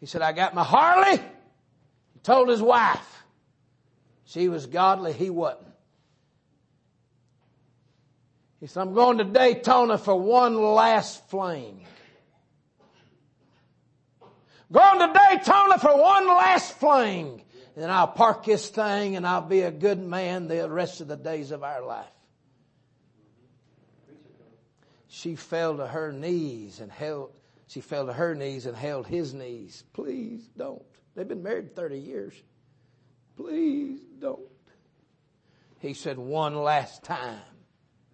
[SPEAKER 5] He said, I got my Harley. He told his wife. She was godly, he wasn't. He said, I'm going to Daytona for one last fling. Going to Daytona for one last fling. And I'll park this thing and I'll be a good man the rest of the days of our life. She fell to her knees and held, she fell to her knees and held his knees. Please don't. They've been married 30 years. Please don't. He said one last time.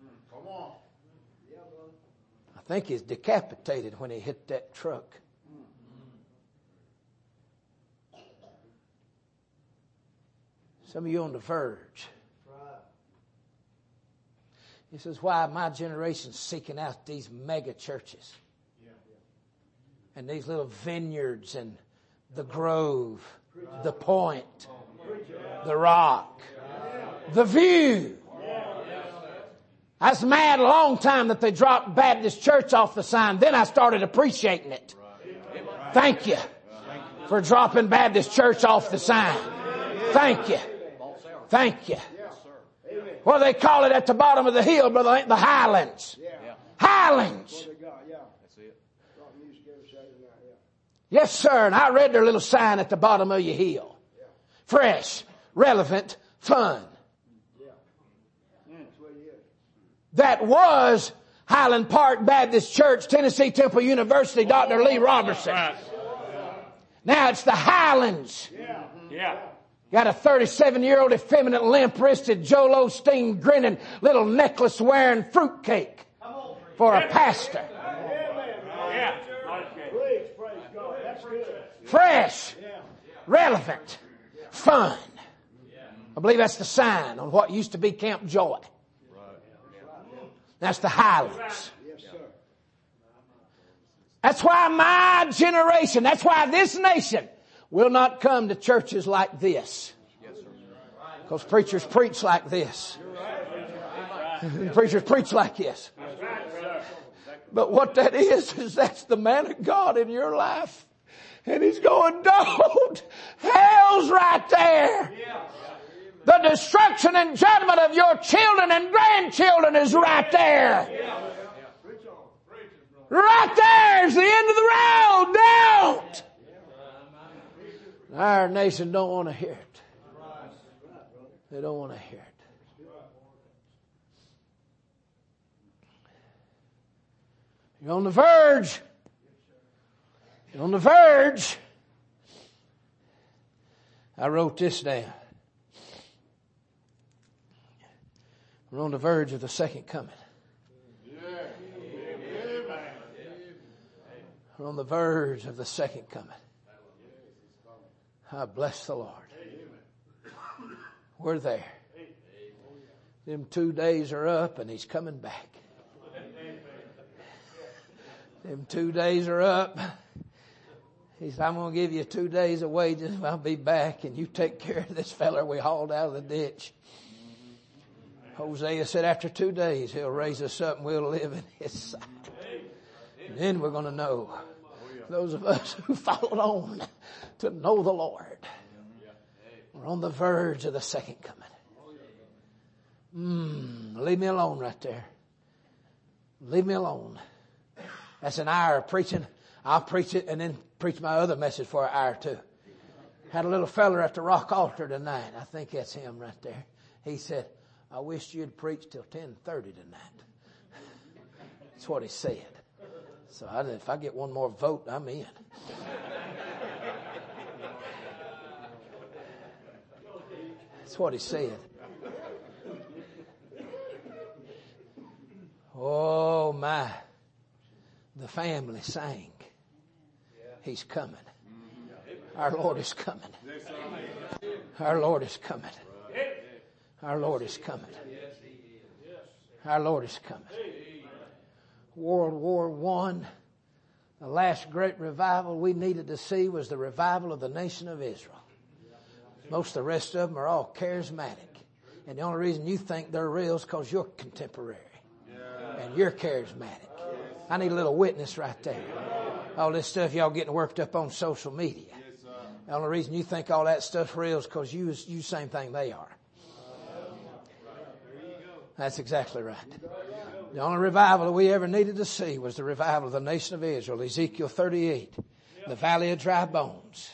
[SPEAKER 3] Mm, come on.
[SPEAKER 5] I think he's decapitated when he hit that truck. Some of you on the verge. He says, why my generation's seeking out these mega churches and these little vineyards and the grove, the point, the rock, the view. I was mad a long time that they dropped Baptist Church off the sign. Then I started appreciating it. Thank you for dropping Baptist Church off the sign. Thank you. Thank you. What do they call it at the bottom of the hill, brother? The Highlands. Highlands. Yes, sir. And I read their little sign at the bottom of your hill. Fresh, relevant, fun. That was Highland Park Baptist Church, Tennessee Temple University, Dr. Lee Roberson. Now it's the Highlands.
[SPEAKER 4] Yeah.
[SPEAKER 5] Got a 37 year old effeminate limp wristed Joel Osteen grinning little necklace wearing fruitcake for a pastor. Fresh, relevant, fun. I believe that's the sign on what used to be Camp Joy. That's the Highlands. That's why my generation, that's why this nation will not come to churches like this. Because preachers preach like this. preachers preach like this. But what that is, is that's the man of God in your life. And he's going, don't! Hell's right there! The destruction and judgment of your children and grandchildren is right there. Right there's the end of the road. Don't! Our nation don't want to hear it. They don't want to hear it. You're on the verge. You're on the verge. I wrote this down. We're on the verge of the second coming. We're on the verge of the second coming. I bless the Lord. We're there. Them two days are up and he's coming back. Them two days are up. He said, I'm going to give you two days of wages. I'll be back and you take care of this feller we hauled out of the ditch. Hosea said after two days he'll raise us up and we'll live in his sight. And then we're going to know those of us who followed on to know the Lord. We're on the verge of the second coming. Mm, leave me alone right there. Leave me alone. That's an hour of preaching. I'll preach it and then preach my other message for an hour too. Had a little feller at the rock altar tonight. I think that's him right there. He said, I wish you'd preach till 1030 tonight. That's what he said. So I, if I get one more vote, I'm in. That's what he said. Oh my. The family sang. He's coming. Our Lord is coming. Our Lord is coming. Our Lord is coming. Our Lord is coming. World War One, the last great revival we needed to see was the revival of the nation of Israel. Most of the rest of them are all charismatic. And the only reason you think they're real is because you're contemporary. And you're charismatic. I need a little witness right there. All this stuff y'all getting worked up on social media. The only reason you think all that stuff's real is because you, you same thing they are. That's exactly right. The only revival that we ever needed to see was the revival of the nation of Israel. Ezekiel 38, the valley of dry bones.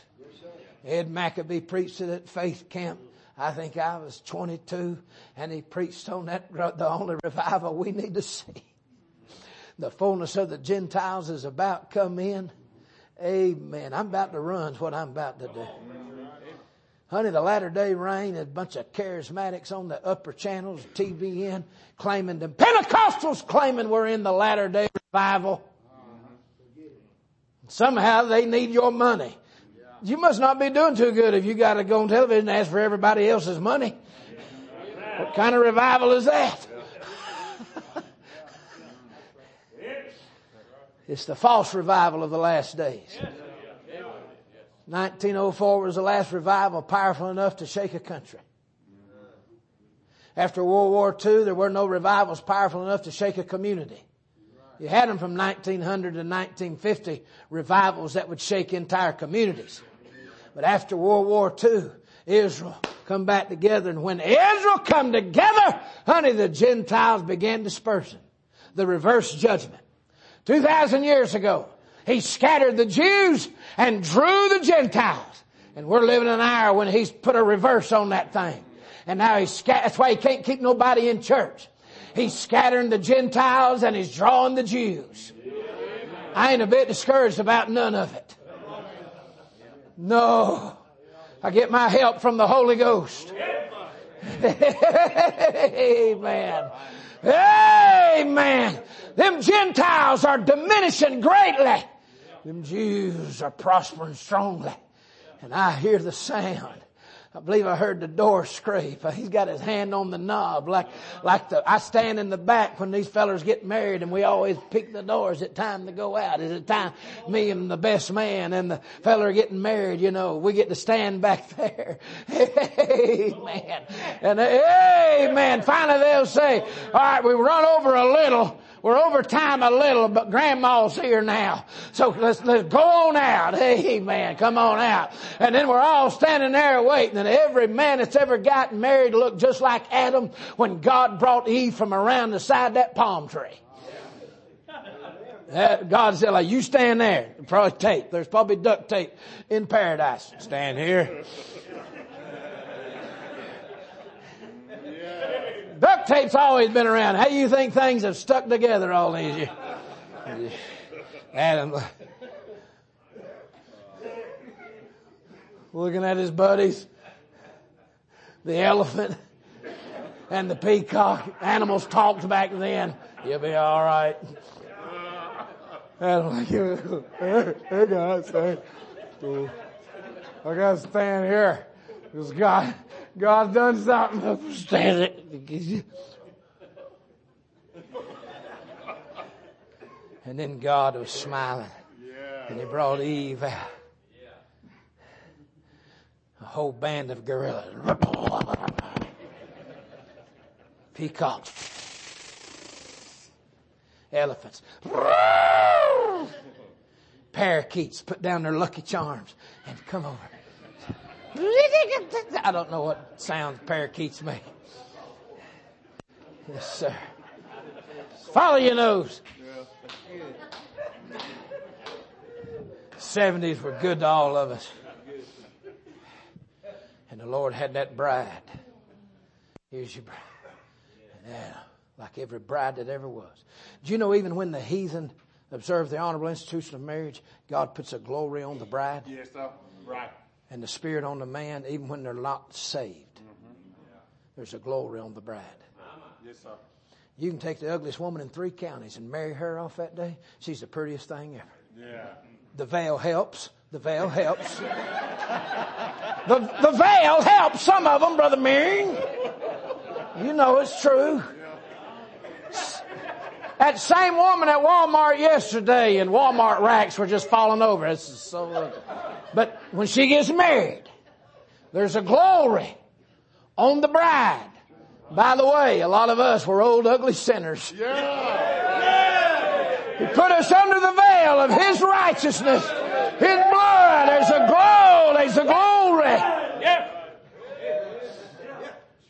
[SPEAKER 5] Ed Maccabee preached it at Faith Camp. I think I was 22 and he preached on that, the only revival we need to see. The fullness of the Gentiles is about come in. Amen. I'm about to run what I'm about to do. Honey, the latter day rain, a bunch of charismatics on the upper channels, TBN, claiming the Pentecostals claiming we're in the latter day revival. Somehow they need your money. You must not be doing too good if you got to go on television and ask for everybody else's money. What kind of revival is that? it's the false revival of the last days. 1904 was the last revival powerful enough to shake a country. After World War II, there were no revivals powerful enough to shake a community. You had them from 1900 to 1950, revivals that would shake entire communities. But after World War II, Israel come back together, and when Israel come together, honey, the Gentiles began dispersing. The reverse judgment. 2,000 years ago, he scattered the Jews and drew the Gentiles. And we're living in an hour when he's put a reverse on that thing. And now he's that's why he can't keep nobody in church. He's scattering the Gentiles and he's drawing the Jews. I ain't a bit discouraged about none of it. No. I get my help from the Holy Ghost. Amen. Amen. Them Gentiles are diminishing greatly. Them Jews are prospering strongly. And I hear the sound. I believe I heard the door scrape. He's got his hand on the knob like, like the, I stand in the back when these fellers get married and we always pick the door. Is it time to go out? Is it time, me and the best man and the feller getting married, you know, we get to stand back there. Amen. And amen. Finally they'll say, all right, we run over a little. We're over time a little, but grandma's here now. So let's, let's go on out. Amen. Come on out. And then we're all standing there waiting and every man that's ever gotten married looked just like Adam when God brought Eve from around the side of that palm tree. God said, like, you stand there. Probably tape. There's probably duct tape in paradise. Stand here. Duct tape's always been around. How do you think things have stuck together all these years? Adam. Looking at his buddies. The elephant and the peacock. Animals talked back then. You'll be alright. Adam like, hey, guys, hey. I gotta stand here. Because God, God's done something. To stand it. And then God was smiling. And he brought Eve out. A whole band of gorillas. Peacocks. Elephants. Parakeets put down their lucky charms and come over. I don't know what sounds parakeets make. Yes, sir. Follow your nose. Seventies were good to all of us. And the Lord had that bride. Here's your bride. Yeah, uh, like every bride that ever was. Do you know even when the heathen observed the honorable institution of marriage, God puts a glory on the bride?
[SPEAKER 3] Yes, sir. Right.
[SPEAKER 5] And the spirit on the man even when they're not saved. there's a glory on the bride.
[SPEAKER 3] Yes, sir.
[SPEAKER 5] You can take the ugliest woman in three counties and marry her off that day. She's the prettiest thing ever.
[SPEAKER 3] Yeah.
[SPEAKER 5] The veil helps. The veil helps. the, the veil helps some of them, Brother Meering. You know it's true. That same woman at Walmart yesterday and Walmart racks were just falling over. This is so ugly. But when she gets married, there's a glory on the bride. By the way, a lot of us were old ugly sinners.
[SPEAKER 3] Yeah.
[SPEAKER 5] He put us under the veil of His righteousness, His blood. There's a glow. There's a glory.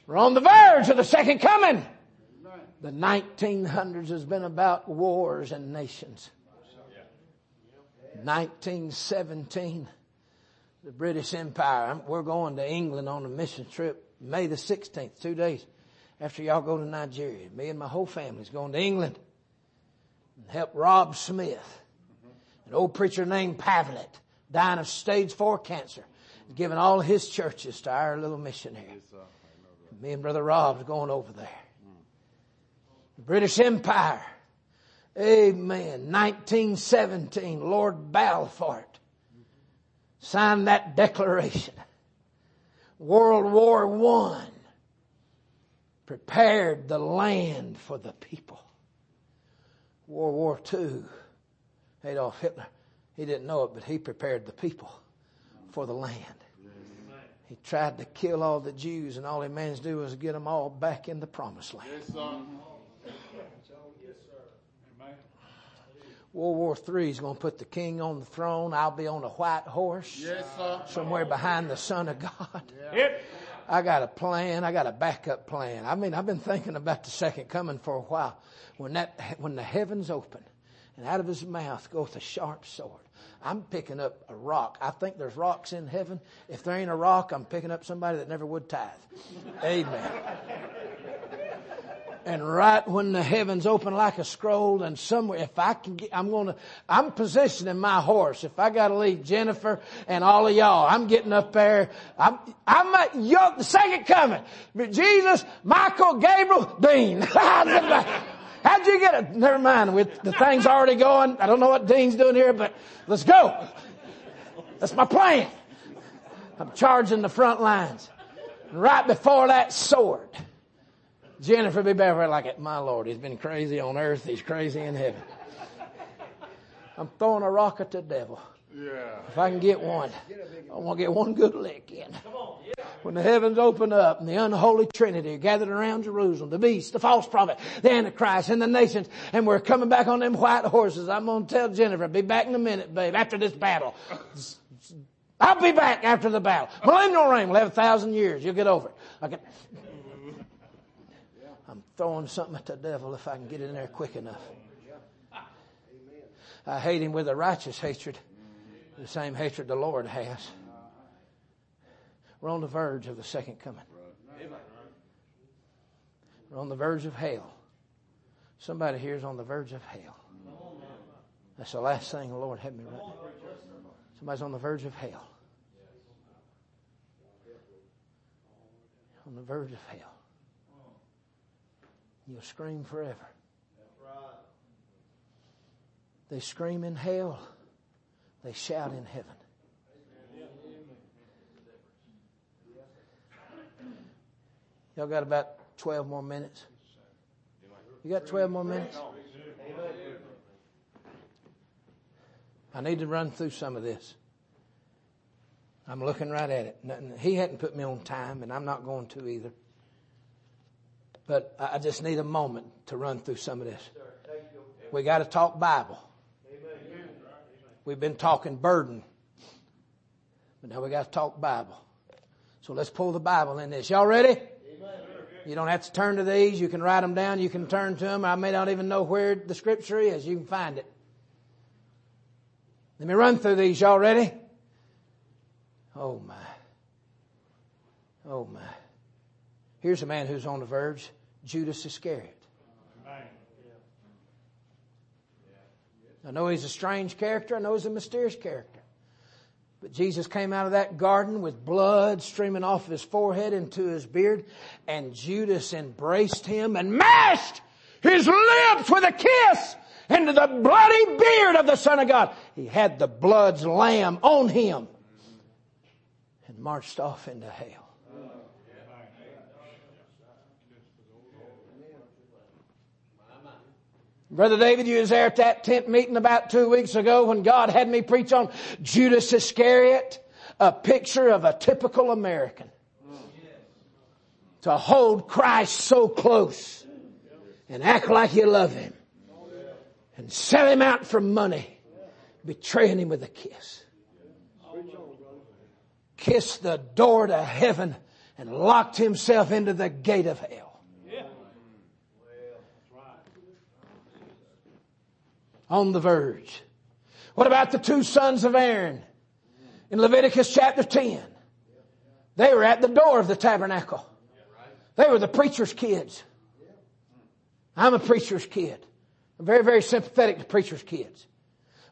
[SPEAKER 5] We're on the verge of the second coming. The 1900s has been about wars and nations. 1917, the British Empire. We're going to England on a mission trip May the 16th, two days after y'all go to Nigeria. Me and my whole family's going to England and help Rob Smith, an old preacher named Pavlet, dying of stage four cancer, giving all his churches to our little missionary. Me and Brother Rob's going over there. The British Empire. Amen. 1917, Lord Balfour signed that declaration. World War One prepared the land for the people. World War Two, Adolf Hitler, he didn't know it, but he prepared the people for the land. He tried to kill all the Jews, and all he managed to do was get them all back in the promised land.
[SPEAKER 3] Yes,
[SPEAKER 5] World War III is going to put the king on the throne. I'll be on a white horse
[SPEAKER 3] Yes, sir.
[SPEAKER 5] somewhere behind the Son of God.
[SPEAKER 4] Yep.
[SPEAKER 5] I got a plan. I got a backup plan. I mean, I've been thinking about the second coming for a while. When that, when the heavens open and out of his mouth goes a sharp sword, I'm picking up a rock. I think there's rocks in heaven. If there ain't a rock, I'm picking up somebody that never would tithe. Amen. And right when the heavens open like a scroll and somewhere, if I can get, I'm gonna, I'm positioning my horse. If I gotta leave Jennifer and all of y'all, I'm getting up there. I'm, I'm at the second coming. But Jesus, Michael, Gabriel, Dean. How'd you get it? Never mind. With the thing's already going. I don't know what Dean's doing here, but let's go. That's my plan. I'm charging the front lines. Right before that sword, Jennifer be barefoot like it. My Lord, he's been crazy on earth. He's crazy in heaven. I'm throwing a rock at the devil.
[SPEAKER 3] Yeah.
[SPEAKER 5] If I can get one, I want to get one good lick in. When the heavens open up and the unholy trinity are gathered around Jerusalem, the beast, the false prophet, the antichrist, and the nations, and we're coming back on them white horses, I'm going to tell Jennifer, be back in a minute, babe, after this battle. I'll be back after the battle. Millennial reign will have a thousand years. You'll get over it. I'm throwing something at the devil if I can get in there quick enough. I hate him with a righteous hatred, the same hatred the Lord has. We're on the verge of the second coming. We're on the verge of hell. Somebody here is on the verge of hell. That's the last thing the Lord had me write. Somebody's on the verge of hell. On the verge of hell. You'll scream forever. They scream in hell. They shout in heaven. Y'all got about 12 more minutes? You got 12 more minutes? I need to run through some of this. I'm looking right at it. Nothing- He hadn't put me on time, and I'm not going to either. But I I just need a moment to run through some of this. We got to talk Bible. We've been talking burden, but now we got to talk Bible. So let's pull the Bible in this. Y'all ready? You don't have to turn to these. You can write them down. You can turn to them. I may not even know where the scripture is. You can find it. Let me run through these. Y'all ready? Oh my. Oh my. Here's a man who's on the verge. Judas Iscariot. I know he's a strange character. I know he's a mysterious character. But Jesus came out of that garden with blood streaming off his forehead into his beard, and Judas embraced him and mashed his lips with a kiss into the bloody beard of the Son of God. He had the blood's lamb on him and marched off into hell. Brother David, you was there at that tent meeting about two weeks ago when God had me preach on Judas Iscariot, a picture of a typical American. To hold Christ so close and act like you love him and sell him out for money, betraying him with a kiss. Kissed the door to heaven and locked himself into the gate of hell. On the verge. What about the two sons of Aaron in Leviticus chapter 10? They were at the door of the tabernacle. They were the preacher's kids. I'm a preacher's kid. I'm very, very sympathetic to preacher's kids.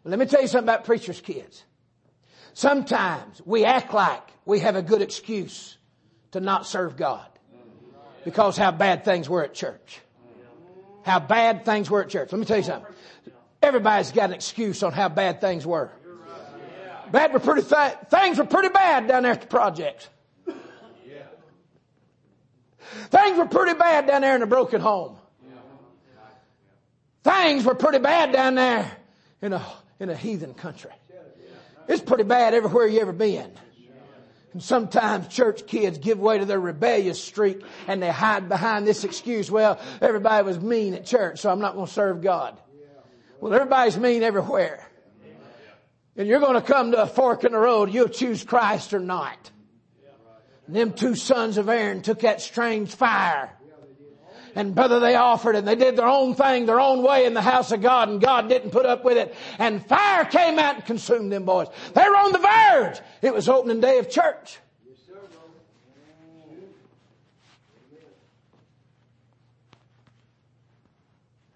[SPEAKER 5] But let me tell you something about preacher's kids. Sometimes we act like we have a good excuse to not serve God because how bad things were at church. How bad things were at church. Let me tell you something. Everybody's got an excuse on how bad things were. Bad were pretty th- things were pretty bad down there at the projects. Things were pretty bad down there in the broken home. Things were pretty bad down there in a in a heathen country. It's pretty bad everywhere you ever been. And sometimes church kids give way to their rebellious streak and they hide behind this excuse. Well, everybody was mean at church, so I'm not going to serve God. Well, everybody's mean everywhere. And you're going to come to a fork in the road. You'll choose Christ or not. And them two sons of Aaron took that strange fire. And brother, they offered and they did their own thing, their own way in the house of God and God didn't put up with it. And fire came out and consumed them boys. They were on the verge. It was opening day of church.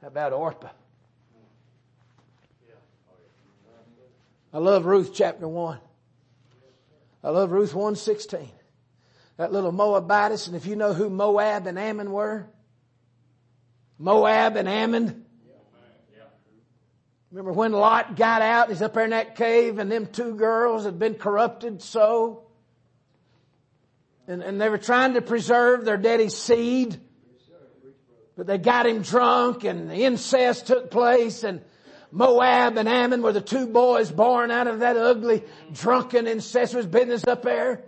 [SPEAKER 5] How about Orpah? I love Ruth chapter 1. I love Ruth 116. That little Moabitess, and if you know who Moab and Ammon were, Moab and Ammon. Remember when Lot got out, he's up there in that cave and them two girls had been corrupted so. And, and they were trying to preserve their daddy's seed. But they got him drunk and the incest took place and Moab and Ammon were the two boys born out of that ugly, drunken, incestuous business up there.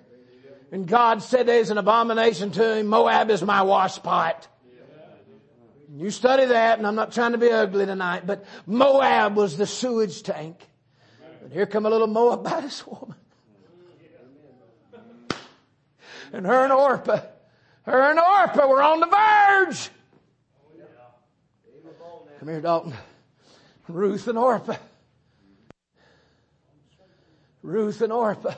[SPEAKER 5] And God said there's an abomination to him. Moab is my washpot. You study that, and I'm not trying to be ugly tonight, but Moab was the sewage tank. And here come a little Moabitess woman. And her and Orpah, her and Orpah were on the verge. Come here, Dalton. Ruth and Orpah. Ruth and Orpah.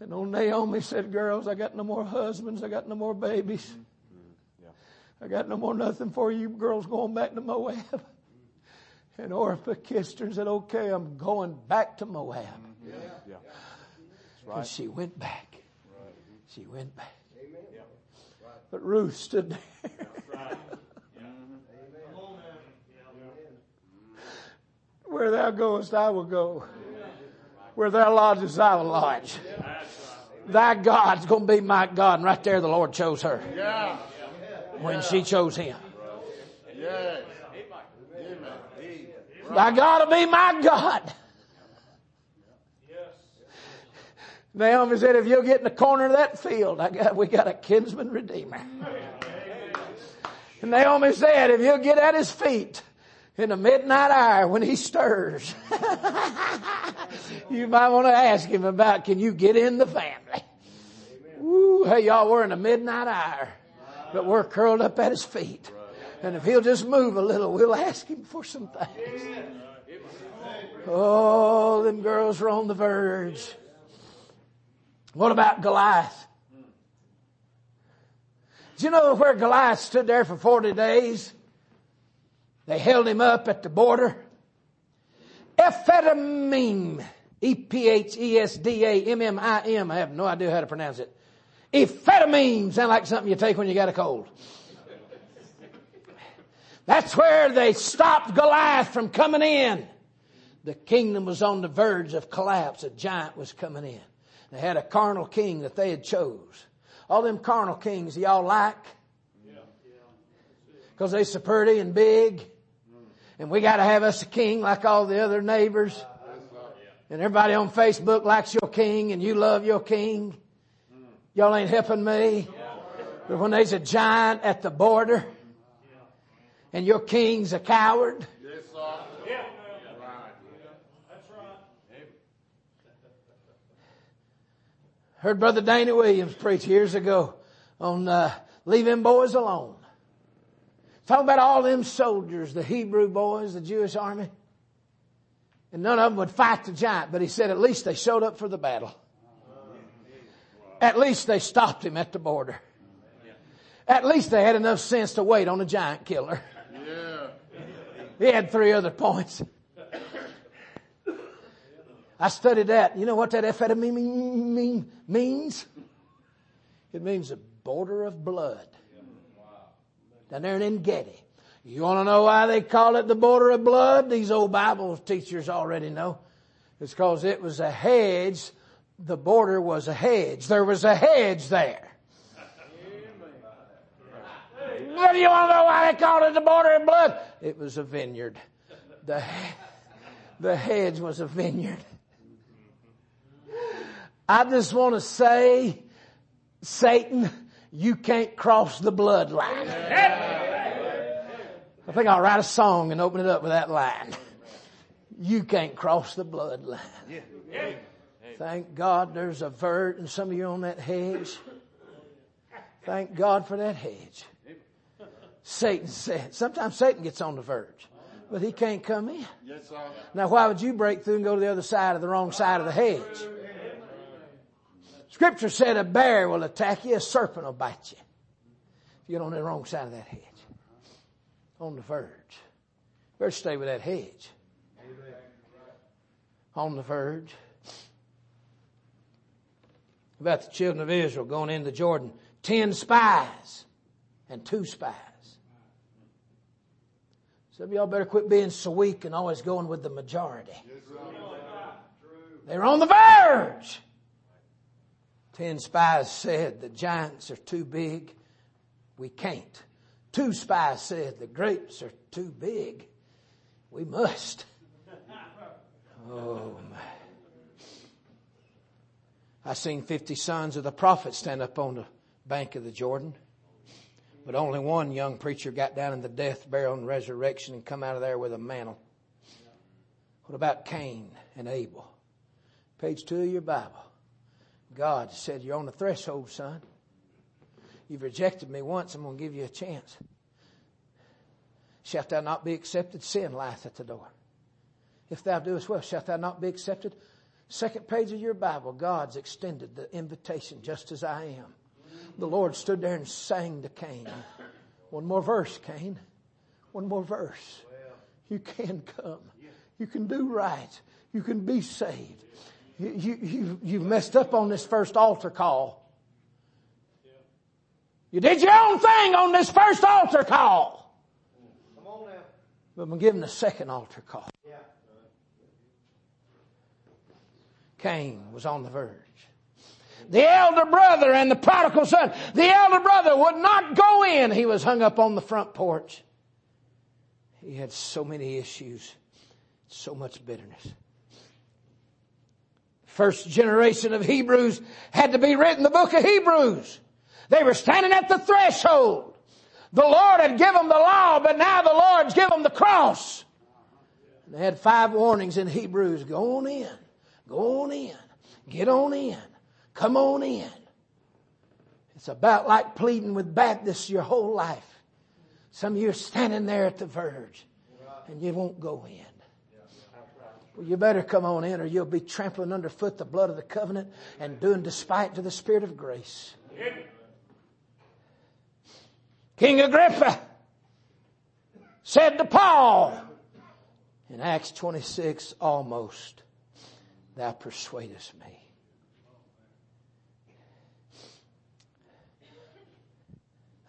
[SPEAKER 5] And old Naomi said, girls, I got no more husbands. I got no more babies. I got no more nothing for you girls going back to Moab. And Orpah kissed her and said, okay, I'm going back to Moab.
[SPEAKER 2] Yeah. That's
[SPEAKER 5] And
[SPEAKER 2] right.
[SPEAKER 5] she went back. She went back. But Ruth stood there. Where thou goest, I will go. Where thou lodgest, I will lodge. Thy God's going to be my God. And right there, the Lord chose her when she chose him. Thy God will be my God. Naomi said, if you'll get in the corner of that field, I got, we got a kinsman redeemer. And Naomi said, if you'll get at his feet in the midnight hour when he stirs, you might want to ask him about, can you get in the family? Ooh, hey y'all, we're in the midnight hour, but we're curled up at his feet. And if he'll just move a little, we'll ask him for some things. Oh, them girls were on the verge. What about Goliath? Do you know where Goliath stood there for 40 days? They held him up at the border. Ephetamim E E-P-H-E-S-D-A-M-M-I-M. I have no idea how to pronounce it. Amphetamine. Sound like something you take when you got a cold. That's where they stopped Goliath from coming in. The kingdom was on the verge of collapse. A giant was coming in. They had a carnal king that they had chose. All them carnal kings y'all like? Cause they so pretty and big. And we gotta have us a king like all the other neighbors. And everybody on Facebook likes your king and you love your king. Y'all ain't helping me. But when there's a giant at the border and your king's a coward. Heard Brother Danny Williams preach years ago on uh, them boys alone. Talking about all them soldiers, the Hebrew boys, the Jewish army. And none of them would fight the giant, but he said at least they showed up for the battle. At least they stopped him at the border. At least they had enough sense to wait on a giant killer.
[SPEAKER 3] Yeah.
[SPEAKER 5] He had three other points. I studied that. You know what that amphetamine mean, means? It means a border of blood. Down there in Engedi. You want to know why they call it the border of blood? These old Bible teachers already know. It's because it was a hedge. The border was a hedge. There was a hedge there. What do you want to know why they called it the border of blood? It was a vineyard. The, the hedge was a vineyard. I just want to say, Satan, you can't cross the bloodline. I think I'll write a song and open it up with that line. You can't cross the bloodline. Thank God there's a vert and some of you on that hedge. Thank God for that hedge. Satan said, sometimes Satan gets on the verge, but he can't come in. Now why would you break through and go to the other side of the wrong side of the hedge? Scripture said a bear will attack you, a serpent will bite you. If you get on the wrong side of that hedge. On the verge. Better stay with that hedge. On the verge. About the children of Israel going into Jordan. Ten spies and two spies. Some of y'all better quit being so weak and always going with the majority. They're on the verge. Ten spies said the giants are too big. We can't. Two spies said the grapes are too big. We must. Oh my. I seen 50 sons of the prophet stand up on the bank of the Jordan. But only one young preacher got down in the death, burial, and resurrection and come out of there with a mantle. What about Cain and Abel? Page two of your Bible. God said, you're on the threshold, son. You've rejected me once. I'm going to give you a chance. Shalt thou not be accepted? Sin lieth at the door. If thou doest well, shalt thou not be accepted? Second page of your Bible, God's extended the invitation just as I am. The Lord stood there and sang to Cain. One more verse, Cain. One more verse. You can come. You can do right. You can be saved. You, you, you, messed up on this first altar call. You did your own thing on this first altar call. Come on But I'm giving the second altar call. Yeah. Cain was on the verge. The elder brother and the prodigal son. The elder brother would not go in. He was hung up on the front porch. He had so many issues, so much bitterness. First generation of Hebrews had to be written the book of Hebrews. They were standing at the threshold. The Lord had given them the law, but now the Lord's given them the cross. They had five warnings in Hebrews. Go on in. Go on in. Get on in. Come on in. It's about like pleading with Baptists your whole life. Some of you are standing there at the verge and you won't go in. Well, you better come on in or you'll be trampling underfoot the blood of the covenant and doing despite to the Spirit of grace. King Agrippa said to Paul in Acts 26, almost. thou persuadest me.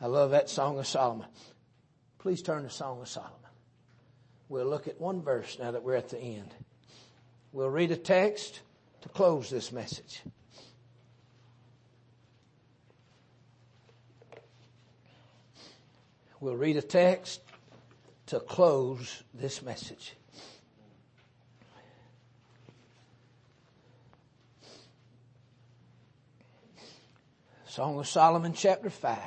[SPEAKER 5] I love that Song of Solomon. Please turn to Song of Solomon. We'll look at one verse now that we're at the end. We'll read a text to close this message. We'll read a text to close this message. Song of Solomon chapter 5.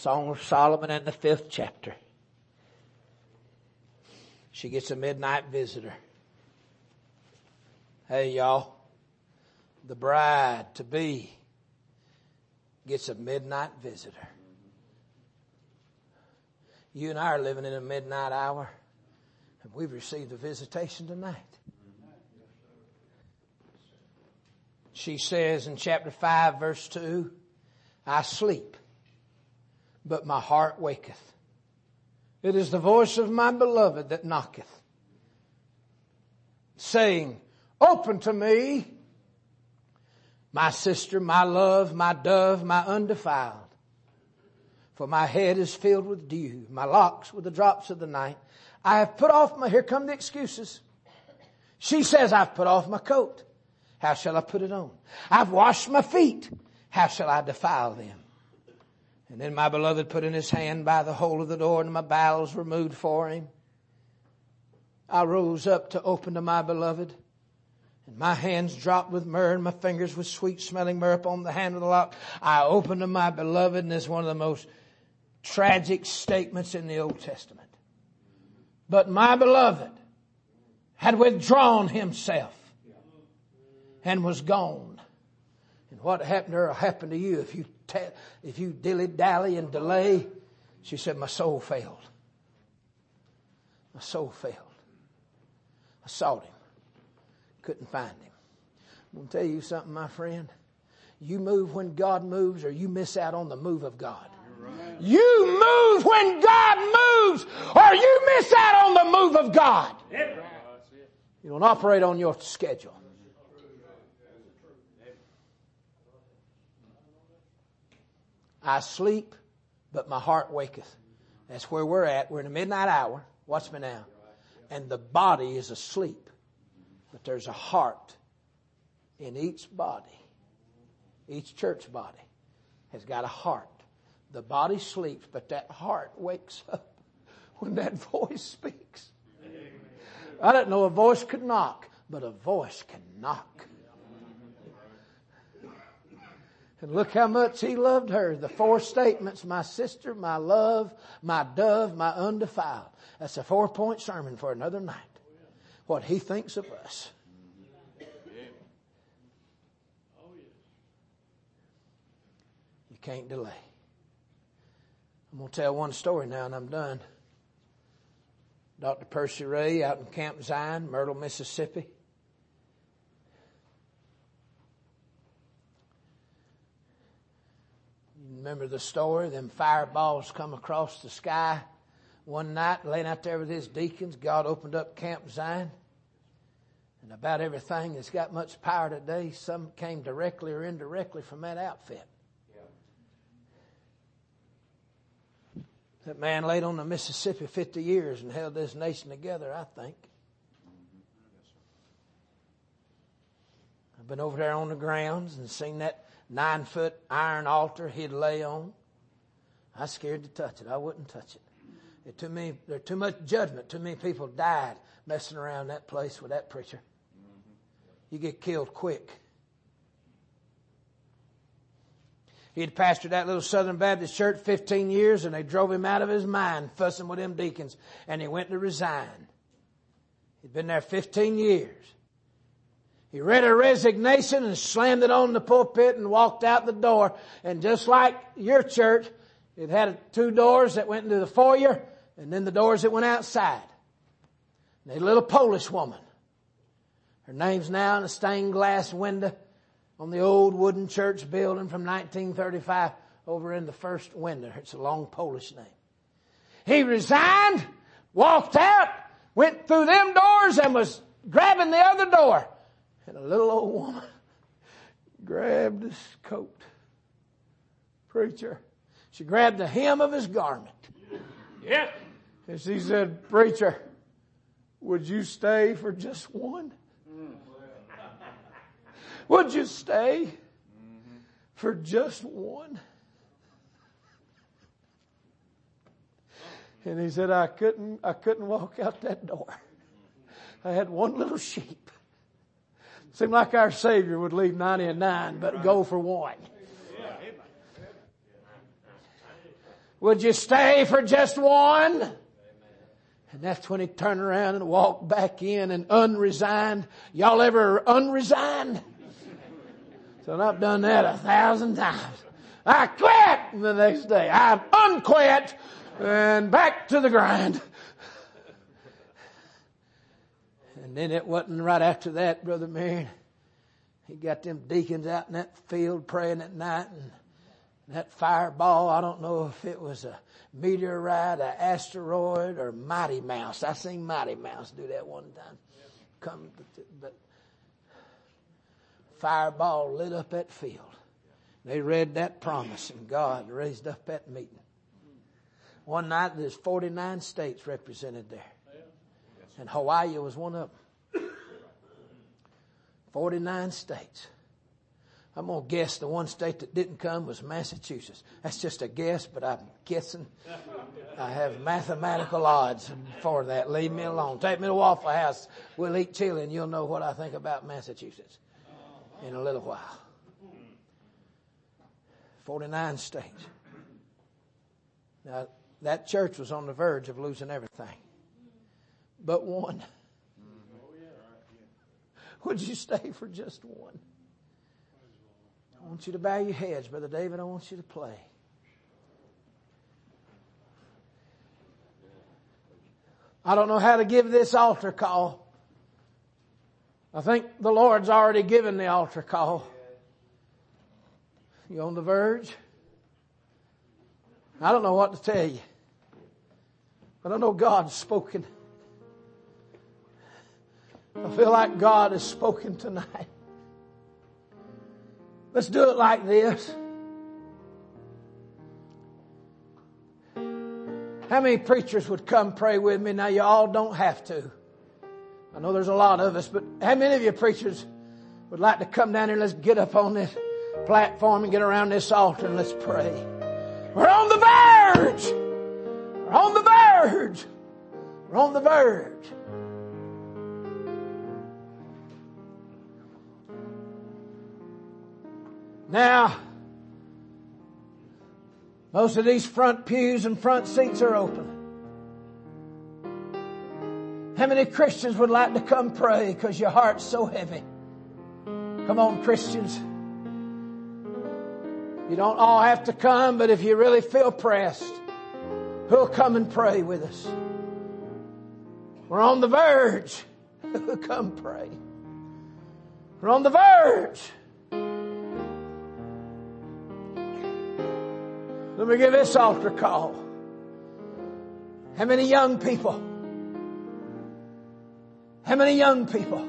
[SPEAKER 5] Song of Solomon and the fifth chapter. She gets a midnight visitor. Hey y'all, the bride to be gets a midnight visitor. You and I are living in a midnight hour and we've received a visitation tonight. She says in chapter 5 verse 2, I sleep, but my heart waketh. It is the voice of my beloved that knocketh, saying, open to me, my sister, my love, my dove, my undefiled. For my head is filled with dew, my locks with the drops of the night. I have put off my, here come the excuses. She says, I've put off my coat. How shall I put it on? I've washed my feet. How shall I defile them? And then my beloved put in his hand by the hole of the door and my bowels were moved for him. I rose up to open to my beloved and my hands dropped with myrrh and my fingers with sweet smelling myrrh upon the hand of the lock. I opened to my beloved and is one of the most tragic statements in the Old Testament. But my beloved had withdrawn himself and was gone. And what happened to her will happen to you if you, if you dilly dally and delay. She said, my soul failed. My soul failed. I sought him. Couldn't find him. I'm going to tell you something, my friend. You move when God moves or you miss out on the move of God. You move when God moves or you miss out on the move of God. You don't operate on your schedule. I sleep, but my heart waketh. That's where we're at. We're in the midnight hour. Watch me now. And the body is asleep, but there's a heart in each body. Each church body has got a heart. The body sleeps, but that heart wakes up when that voice speaks. I didn't know a voice could knock, but a voice can knock. And look how much he loved her. The four statements, my sister, my love, my dove, my undefiled. That's a four point sermon for another night. What he thinks of us. You can't delay. I'm going to tell one story now and I'm done. Dr. Percy Ray out in Camp Zion, Myrtle, Mississippi. Remember the story? Them fireballs come across the sky one night, laying out there with his deacons. God opened up Camp Zion. And about everything that's got much power today, some came directly or indirectly from that outfit. That man laid on the Mississippi 50 years and held this nation together, I think. I've been over there on the grounds and seen that nine foot iron altar he'd lay on. I was scared to touch it. I wouldn't touch it. It too many, there's too much judgment. Too many people died messing around that place with that preacher. You get killed quick. He had pastored that little Southern Baptist church 15 years and they drove him out of his mind fussing with them deacons and he went to resign. He'd been there 15 years. He read a resignation and slammed it on the pulpit and walked out the door. And just like your church, it had two doors that went into the foyer and then the doors that went outside. And a little Polish woman. Her name's now in a stained glass window on the old wooden church building from 1935 over in the first window. It's a long Polish name. He resigned, walked out, went through them doors and was grabbing the other door. And a little old woman grabbed his coat. Preacher. She grabbed the hem of his garment.
[SPEAKER 4] Yeah.
[SPEAKER 5] And she said, Preacher, would you stay for just one? Would you stay for just one? And he said, I couldn't, I couldn't walk out that door. I had one little sheep. Seemed like our Savior would leave 90 and 9, but go for one. Would you stay for just one? And that's when he turned around and walked back in and unresigned. Y'all ever unresigned? So I've done that a thousand times. I quit the next day. I've unquit and back to the grind. And then it wasn't right after that, Brother Marion. He got them deacons out in that field praying at night and that fireball, I don't know if it was a meteorite, an asteroid, or Mighty Mouse. I seen Mighty Mouse do that one time. Come, but fireball lit up that field. They read that promise and God raised up that meeting. One night there's 49 states represented there. And Hawaii was one of them. 49 states. I'm going to guess the one state that didn't come was Massachusetts. That's just a guess, but I'm guessing. I have mathematical odds for that. Leave me alone. Take me to Waffle House. We'll eat chili and you'll know what I think about Massachusetts in a little while. 49 states. Now, that church was on the verge of losing everything. But one. Would you stay for just one? I want you to bow your heads, Brother David. I want you to play. I don't know how to give this altar call. I think the Lord's already given the altar call. You on the verge? I don't know what to tell you. But I know God's spoken. I feel like God has spoken tonight. Let's do it like this. How many preachers would come pray with me? Now you all don't have to. I know there's a lot of us, but how many of you preachers would like to come down here? Let's get up on this platform and get around this altar and let's pray. We're on the verge. We're on the verge. We're on the verge. Now, most of these front pews and front seats are open. How many Christians would like to come pray because your heart's so heavy? Come on, Christians. You don't all have to come, but if you really feel pressed, who'll come and pray with us? We're on the verge. come pray. We're on the verge. Let me give this altar call. How many young people? How many young people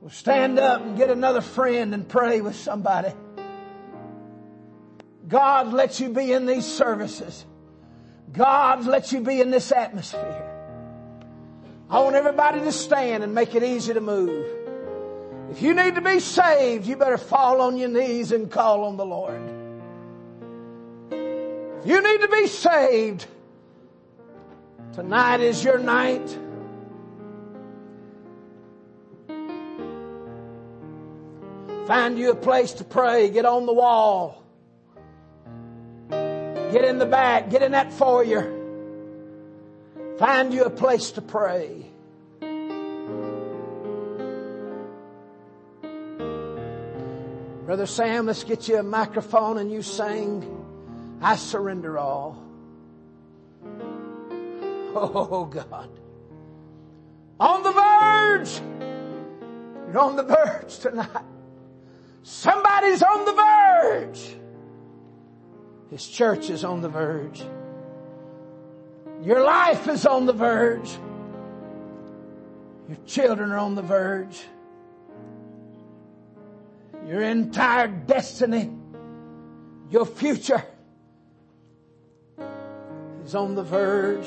[SPEAKER 5] will stand up and get another friend and pray with somebody? God lets you be in these services. God lets you be in this atmosphere. I want everybody to stand and make it easy to move. If you need to be saved, you better fall on your knees and call on the Lord. You need to be saved, tonight is your night. Find you a place to pray. Get on the wall. Get in the back. Get in that foyer. Find you a place to pray. Brother Sam, let's get you a microphone and you sing. I surrender all. Oh God. On the verge. You're on the verge tonight. Somebody's on the verge. His church is on the verge.
[SPEAKER 2] Your life is on the verge. Your children are on the verge. Your entire destiny, your future is on the verge.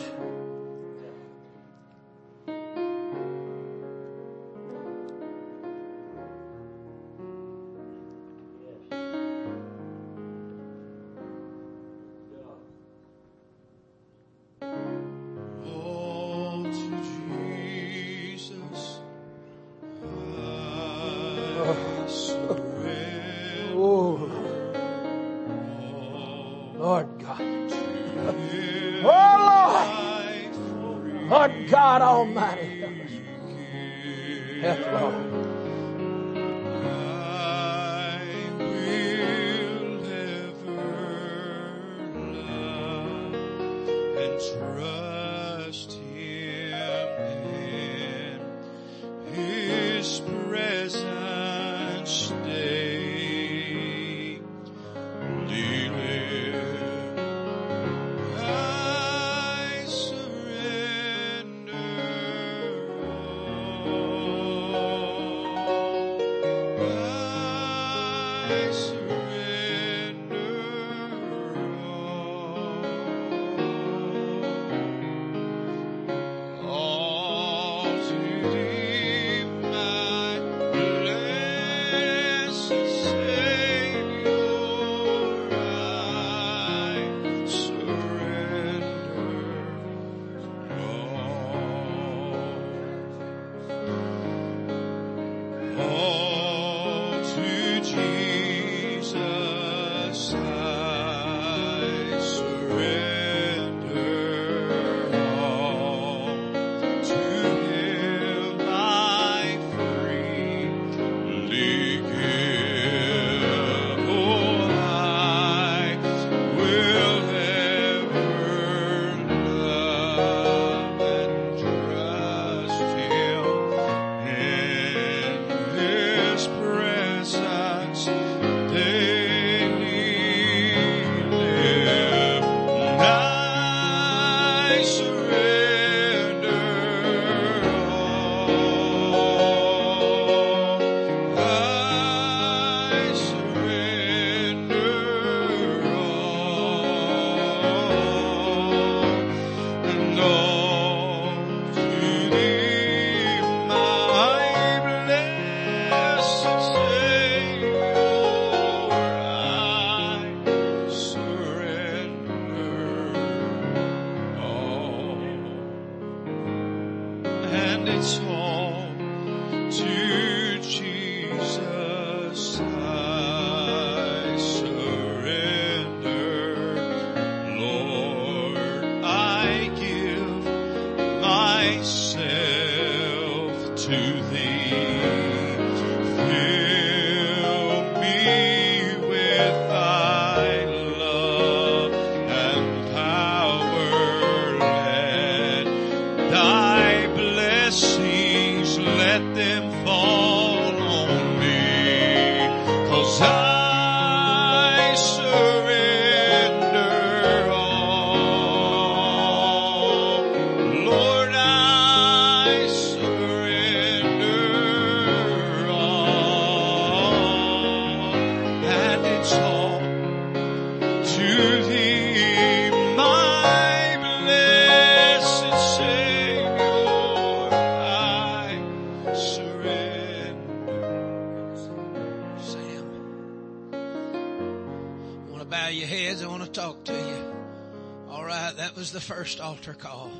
[SPEAKER 2] First altar call.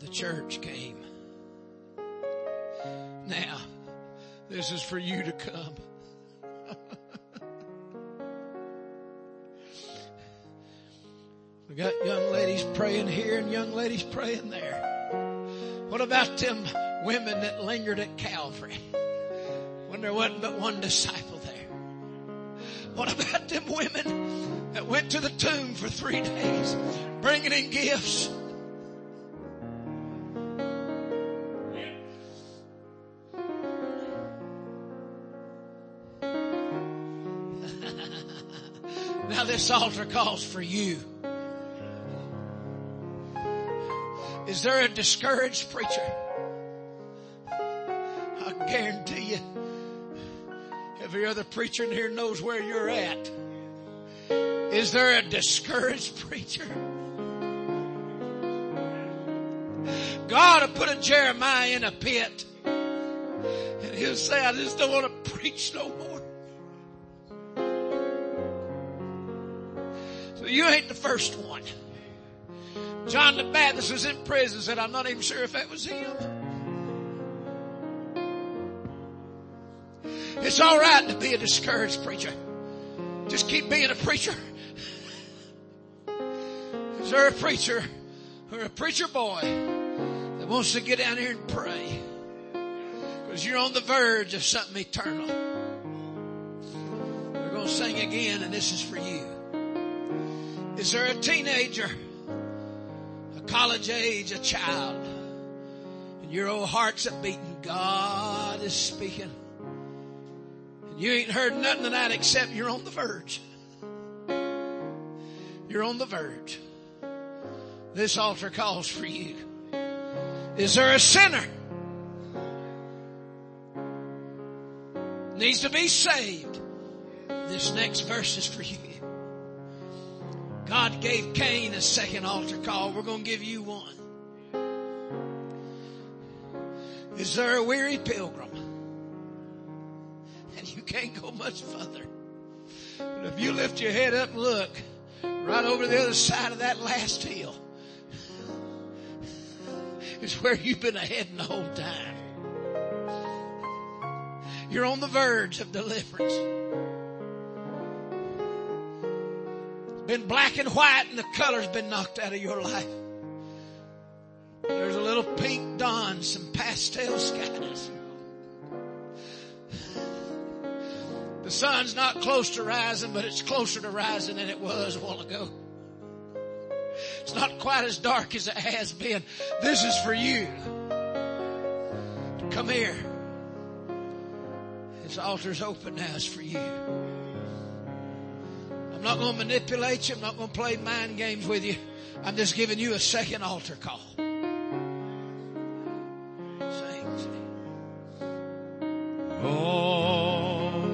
[SPEAKER 2] The church came. Now, this is for you to come. we got young ladies praying here and young ladies praying there. What about them women that lingered at Calvary when there wasn't but one disciple there? What about them women that went to the tomb for three days bringing in gifts? Now this altar calls for you.
[SPEAKER 5] Is there a discouraged preacher? I guarantee you, every other preacher in here knows where you're at. Is there a discouraged preacher? God will put a Jeremiah in a pit and he'll say, I just don't want to preach no more. So you ain't the first one. John the Baptist was in prison, said, I'm not even sure if that was him. It's all right to be a discouraged preacher. Just keep being a preacher. Is there a preacher or a preacher boy wants to get down here and pray? Because you're on the verge of something eternal. We're going to sing again, and this is for you. Is there a teenager, a college age, a child, and your old heart's a beating? God is speaking. And you ain't heard nothing tonight except you're on the verge. You're on the verge. This altar calls for you. Is there a sinner? Needs to be saved. This next verse is for you. God gave Cain a second altar call. We're going to give you one. Is there a weary pilgrim? And you can't go much further. But if you lift your head up and look, right over the other side of that last hill is where you've been heading the whole time. You're on the verge of deliverance. Been black and white and the color's been knocked out of your life. There's a little pink dawn, some pastel skies. The sun's not close to rising, but it's closer to rising than it was a while ago. It's not quite as dark as it has been. This is for you. Come here. This altar's open now. It's for you. I'm not going to manipulate you. I'm not going to play mind games with you. I'm just giving you a second altar call. Sing.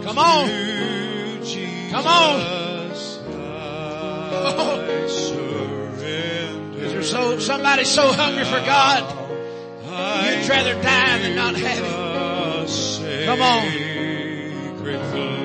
[SPEAKER 5] Come on. Come on. Is so somebody so hungry for God? You'd rather die than not have Him. Come on.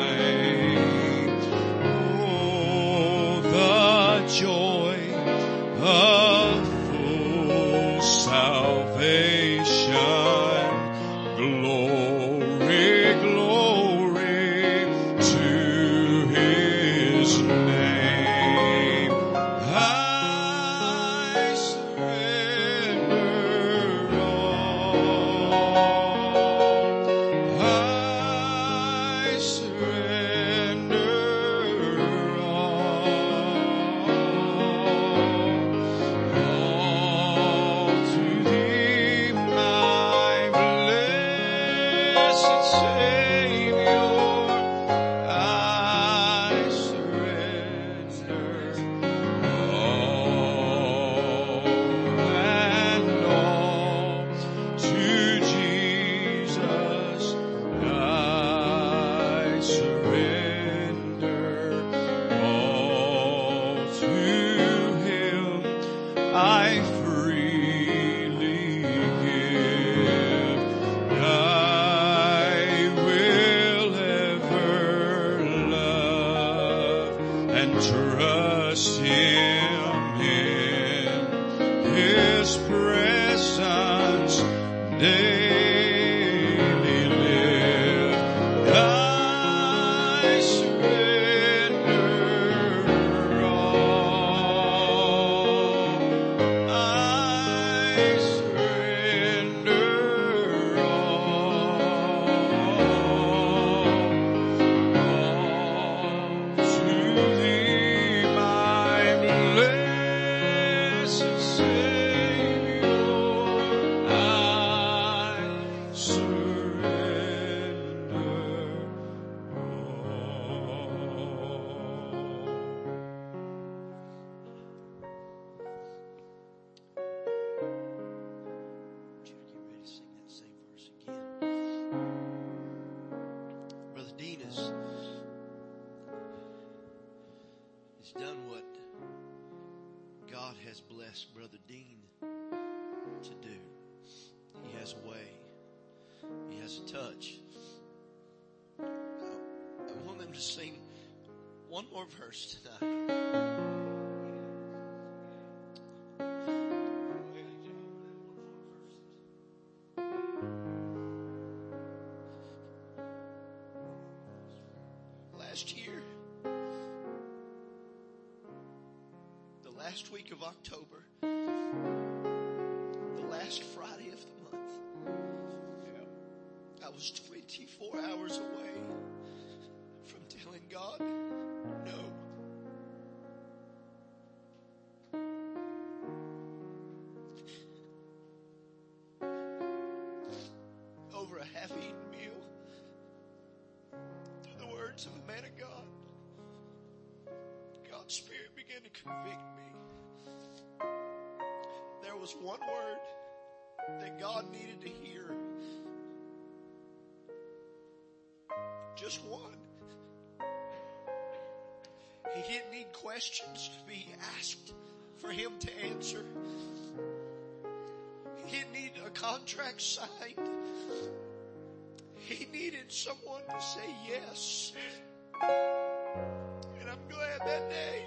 [SPEAKER 2] Marine has, done what God
[SPEAKER 1] has blessed Brother Dean to do. He has a way. He has a touch. I, I want them to sing one more verse tonight. Last year, the last week of October, the last Friday of the month, I was 24 hours away from telling God, no. Over a through the words of a man of God, God's Spirit began to convict me. There was one word that God needed to hear. Just one. He didn't need questions to be asked for him to answer. He didn't need a contract signed. He needed someone to say yes. And I'm glad that day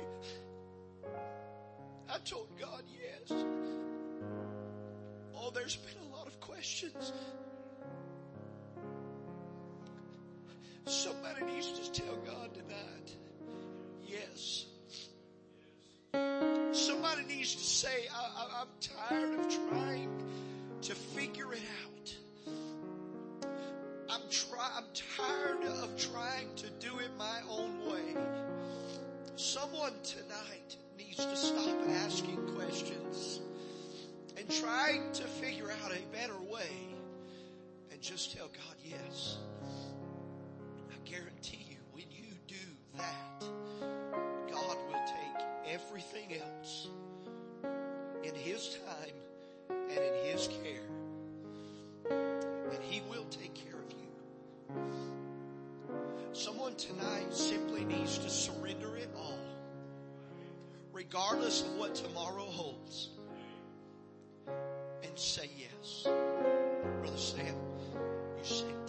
[SPEAKER 1] I told God yes. Oh, there's been a lot of questions. Somebody needs to tell God tonight, yes. Somebody needs to say, I, I'm tired of trying to figure it out. I'm try, I'm tired of trying to do it my own way. Someone tonight needs to stop asking questions and trying to figure out a better way and just tell God yes. I guarantee you when you do that, God will take everything else in His time and in His care. Someone tonight simply needs to surrender it all, regardless of what tomorrow holds, and say yes. Brother Sam, you sing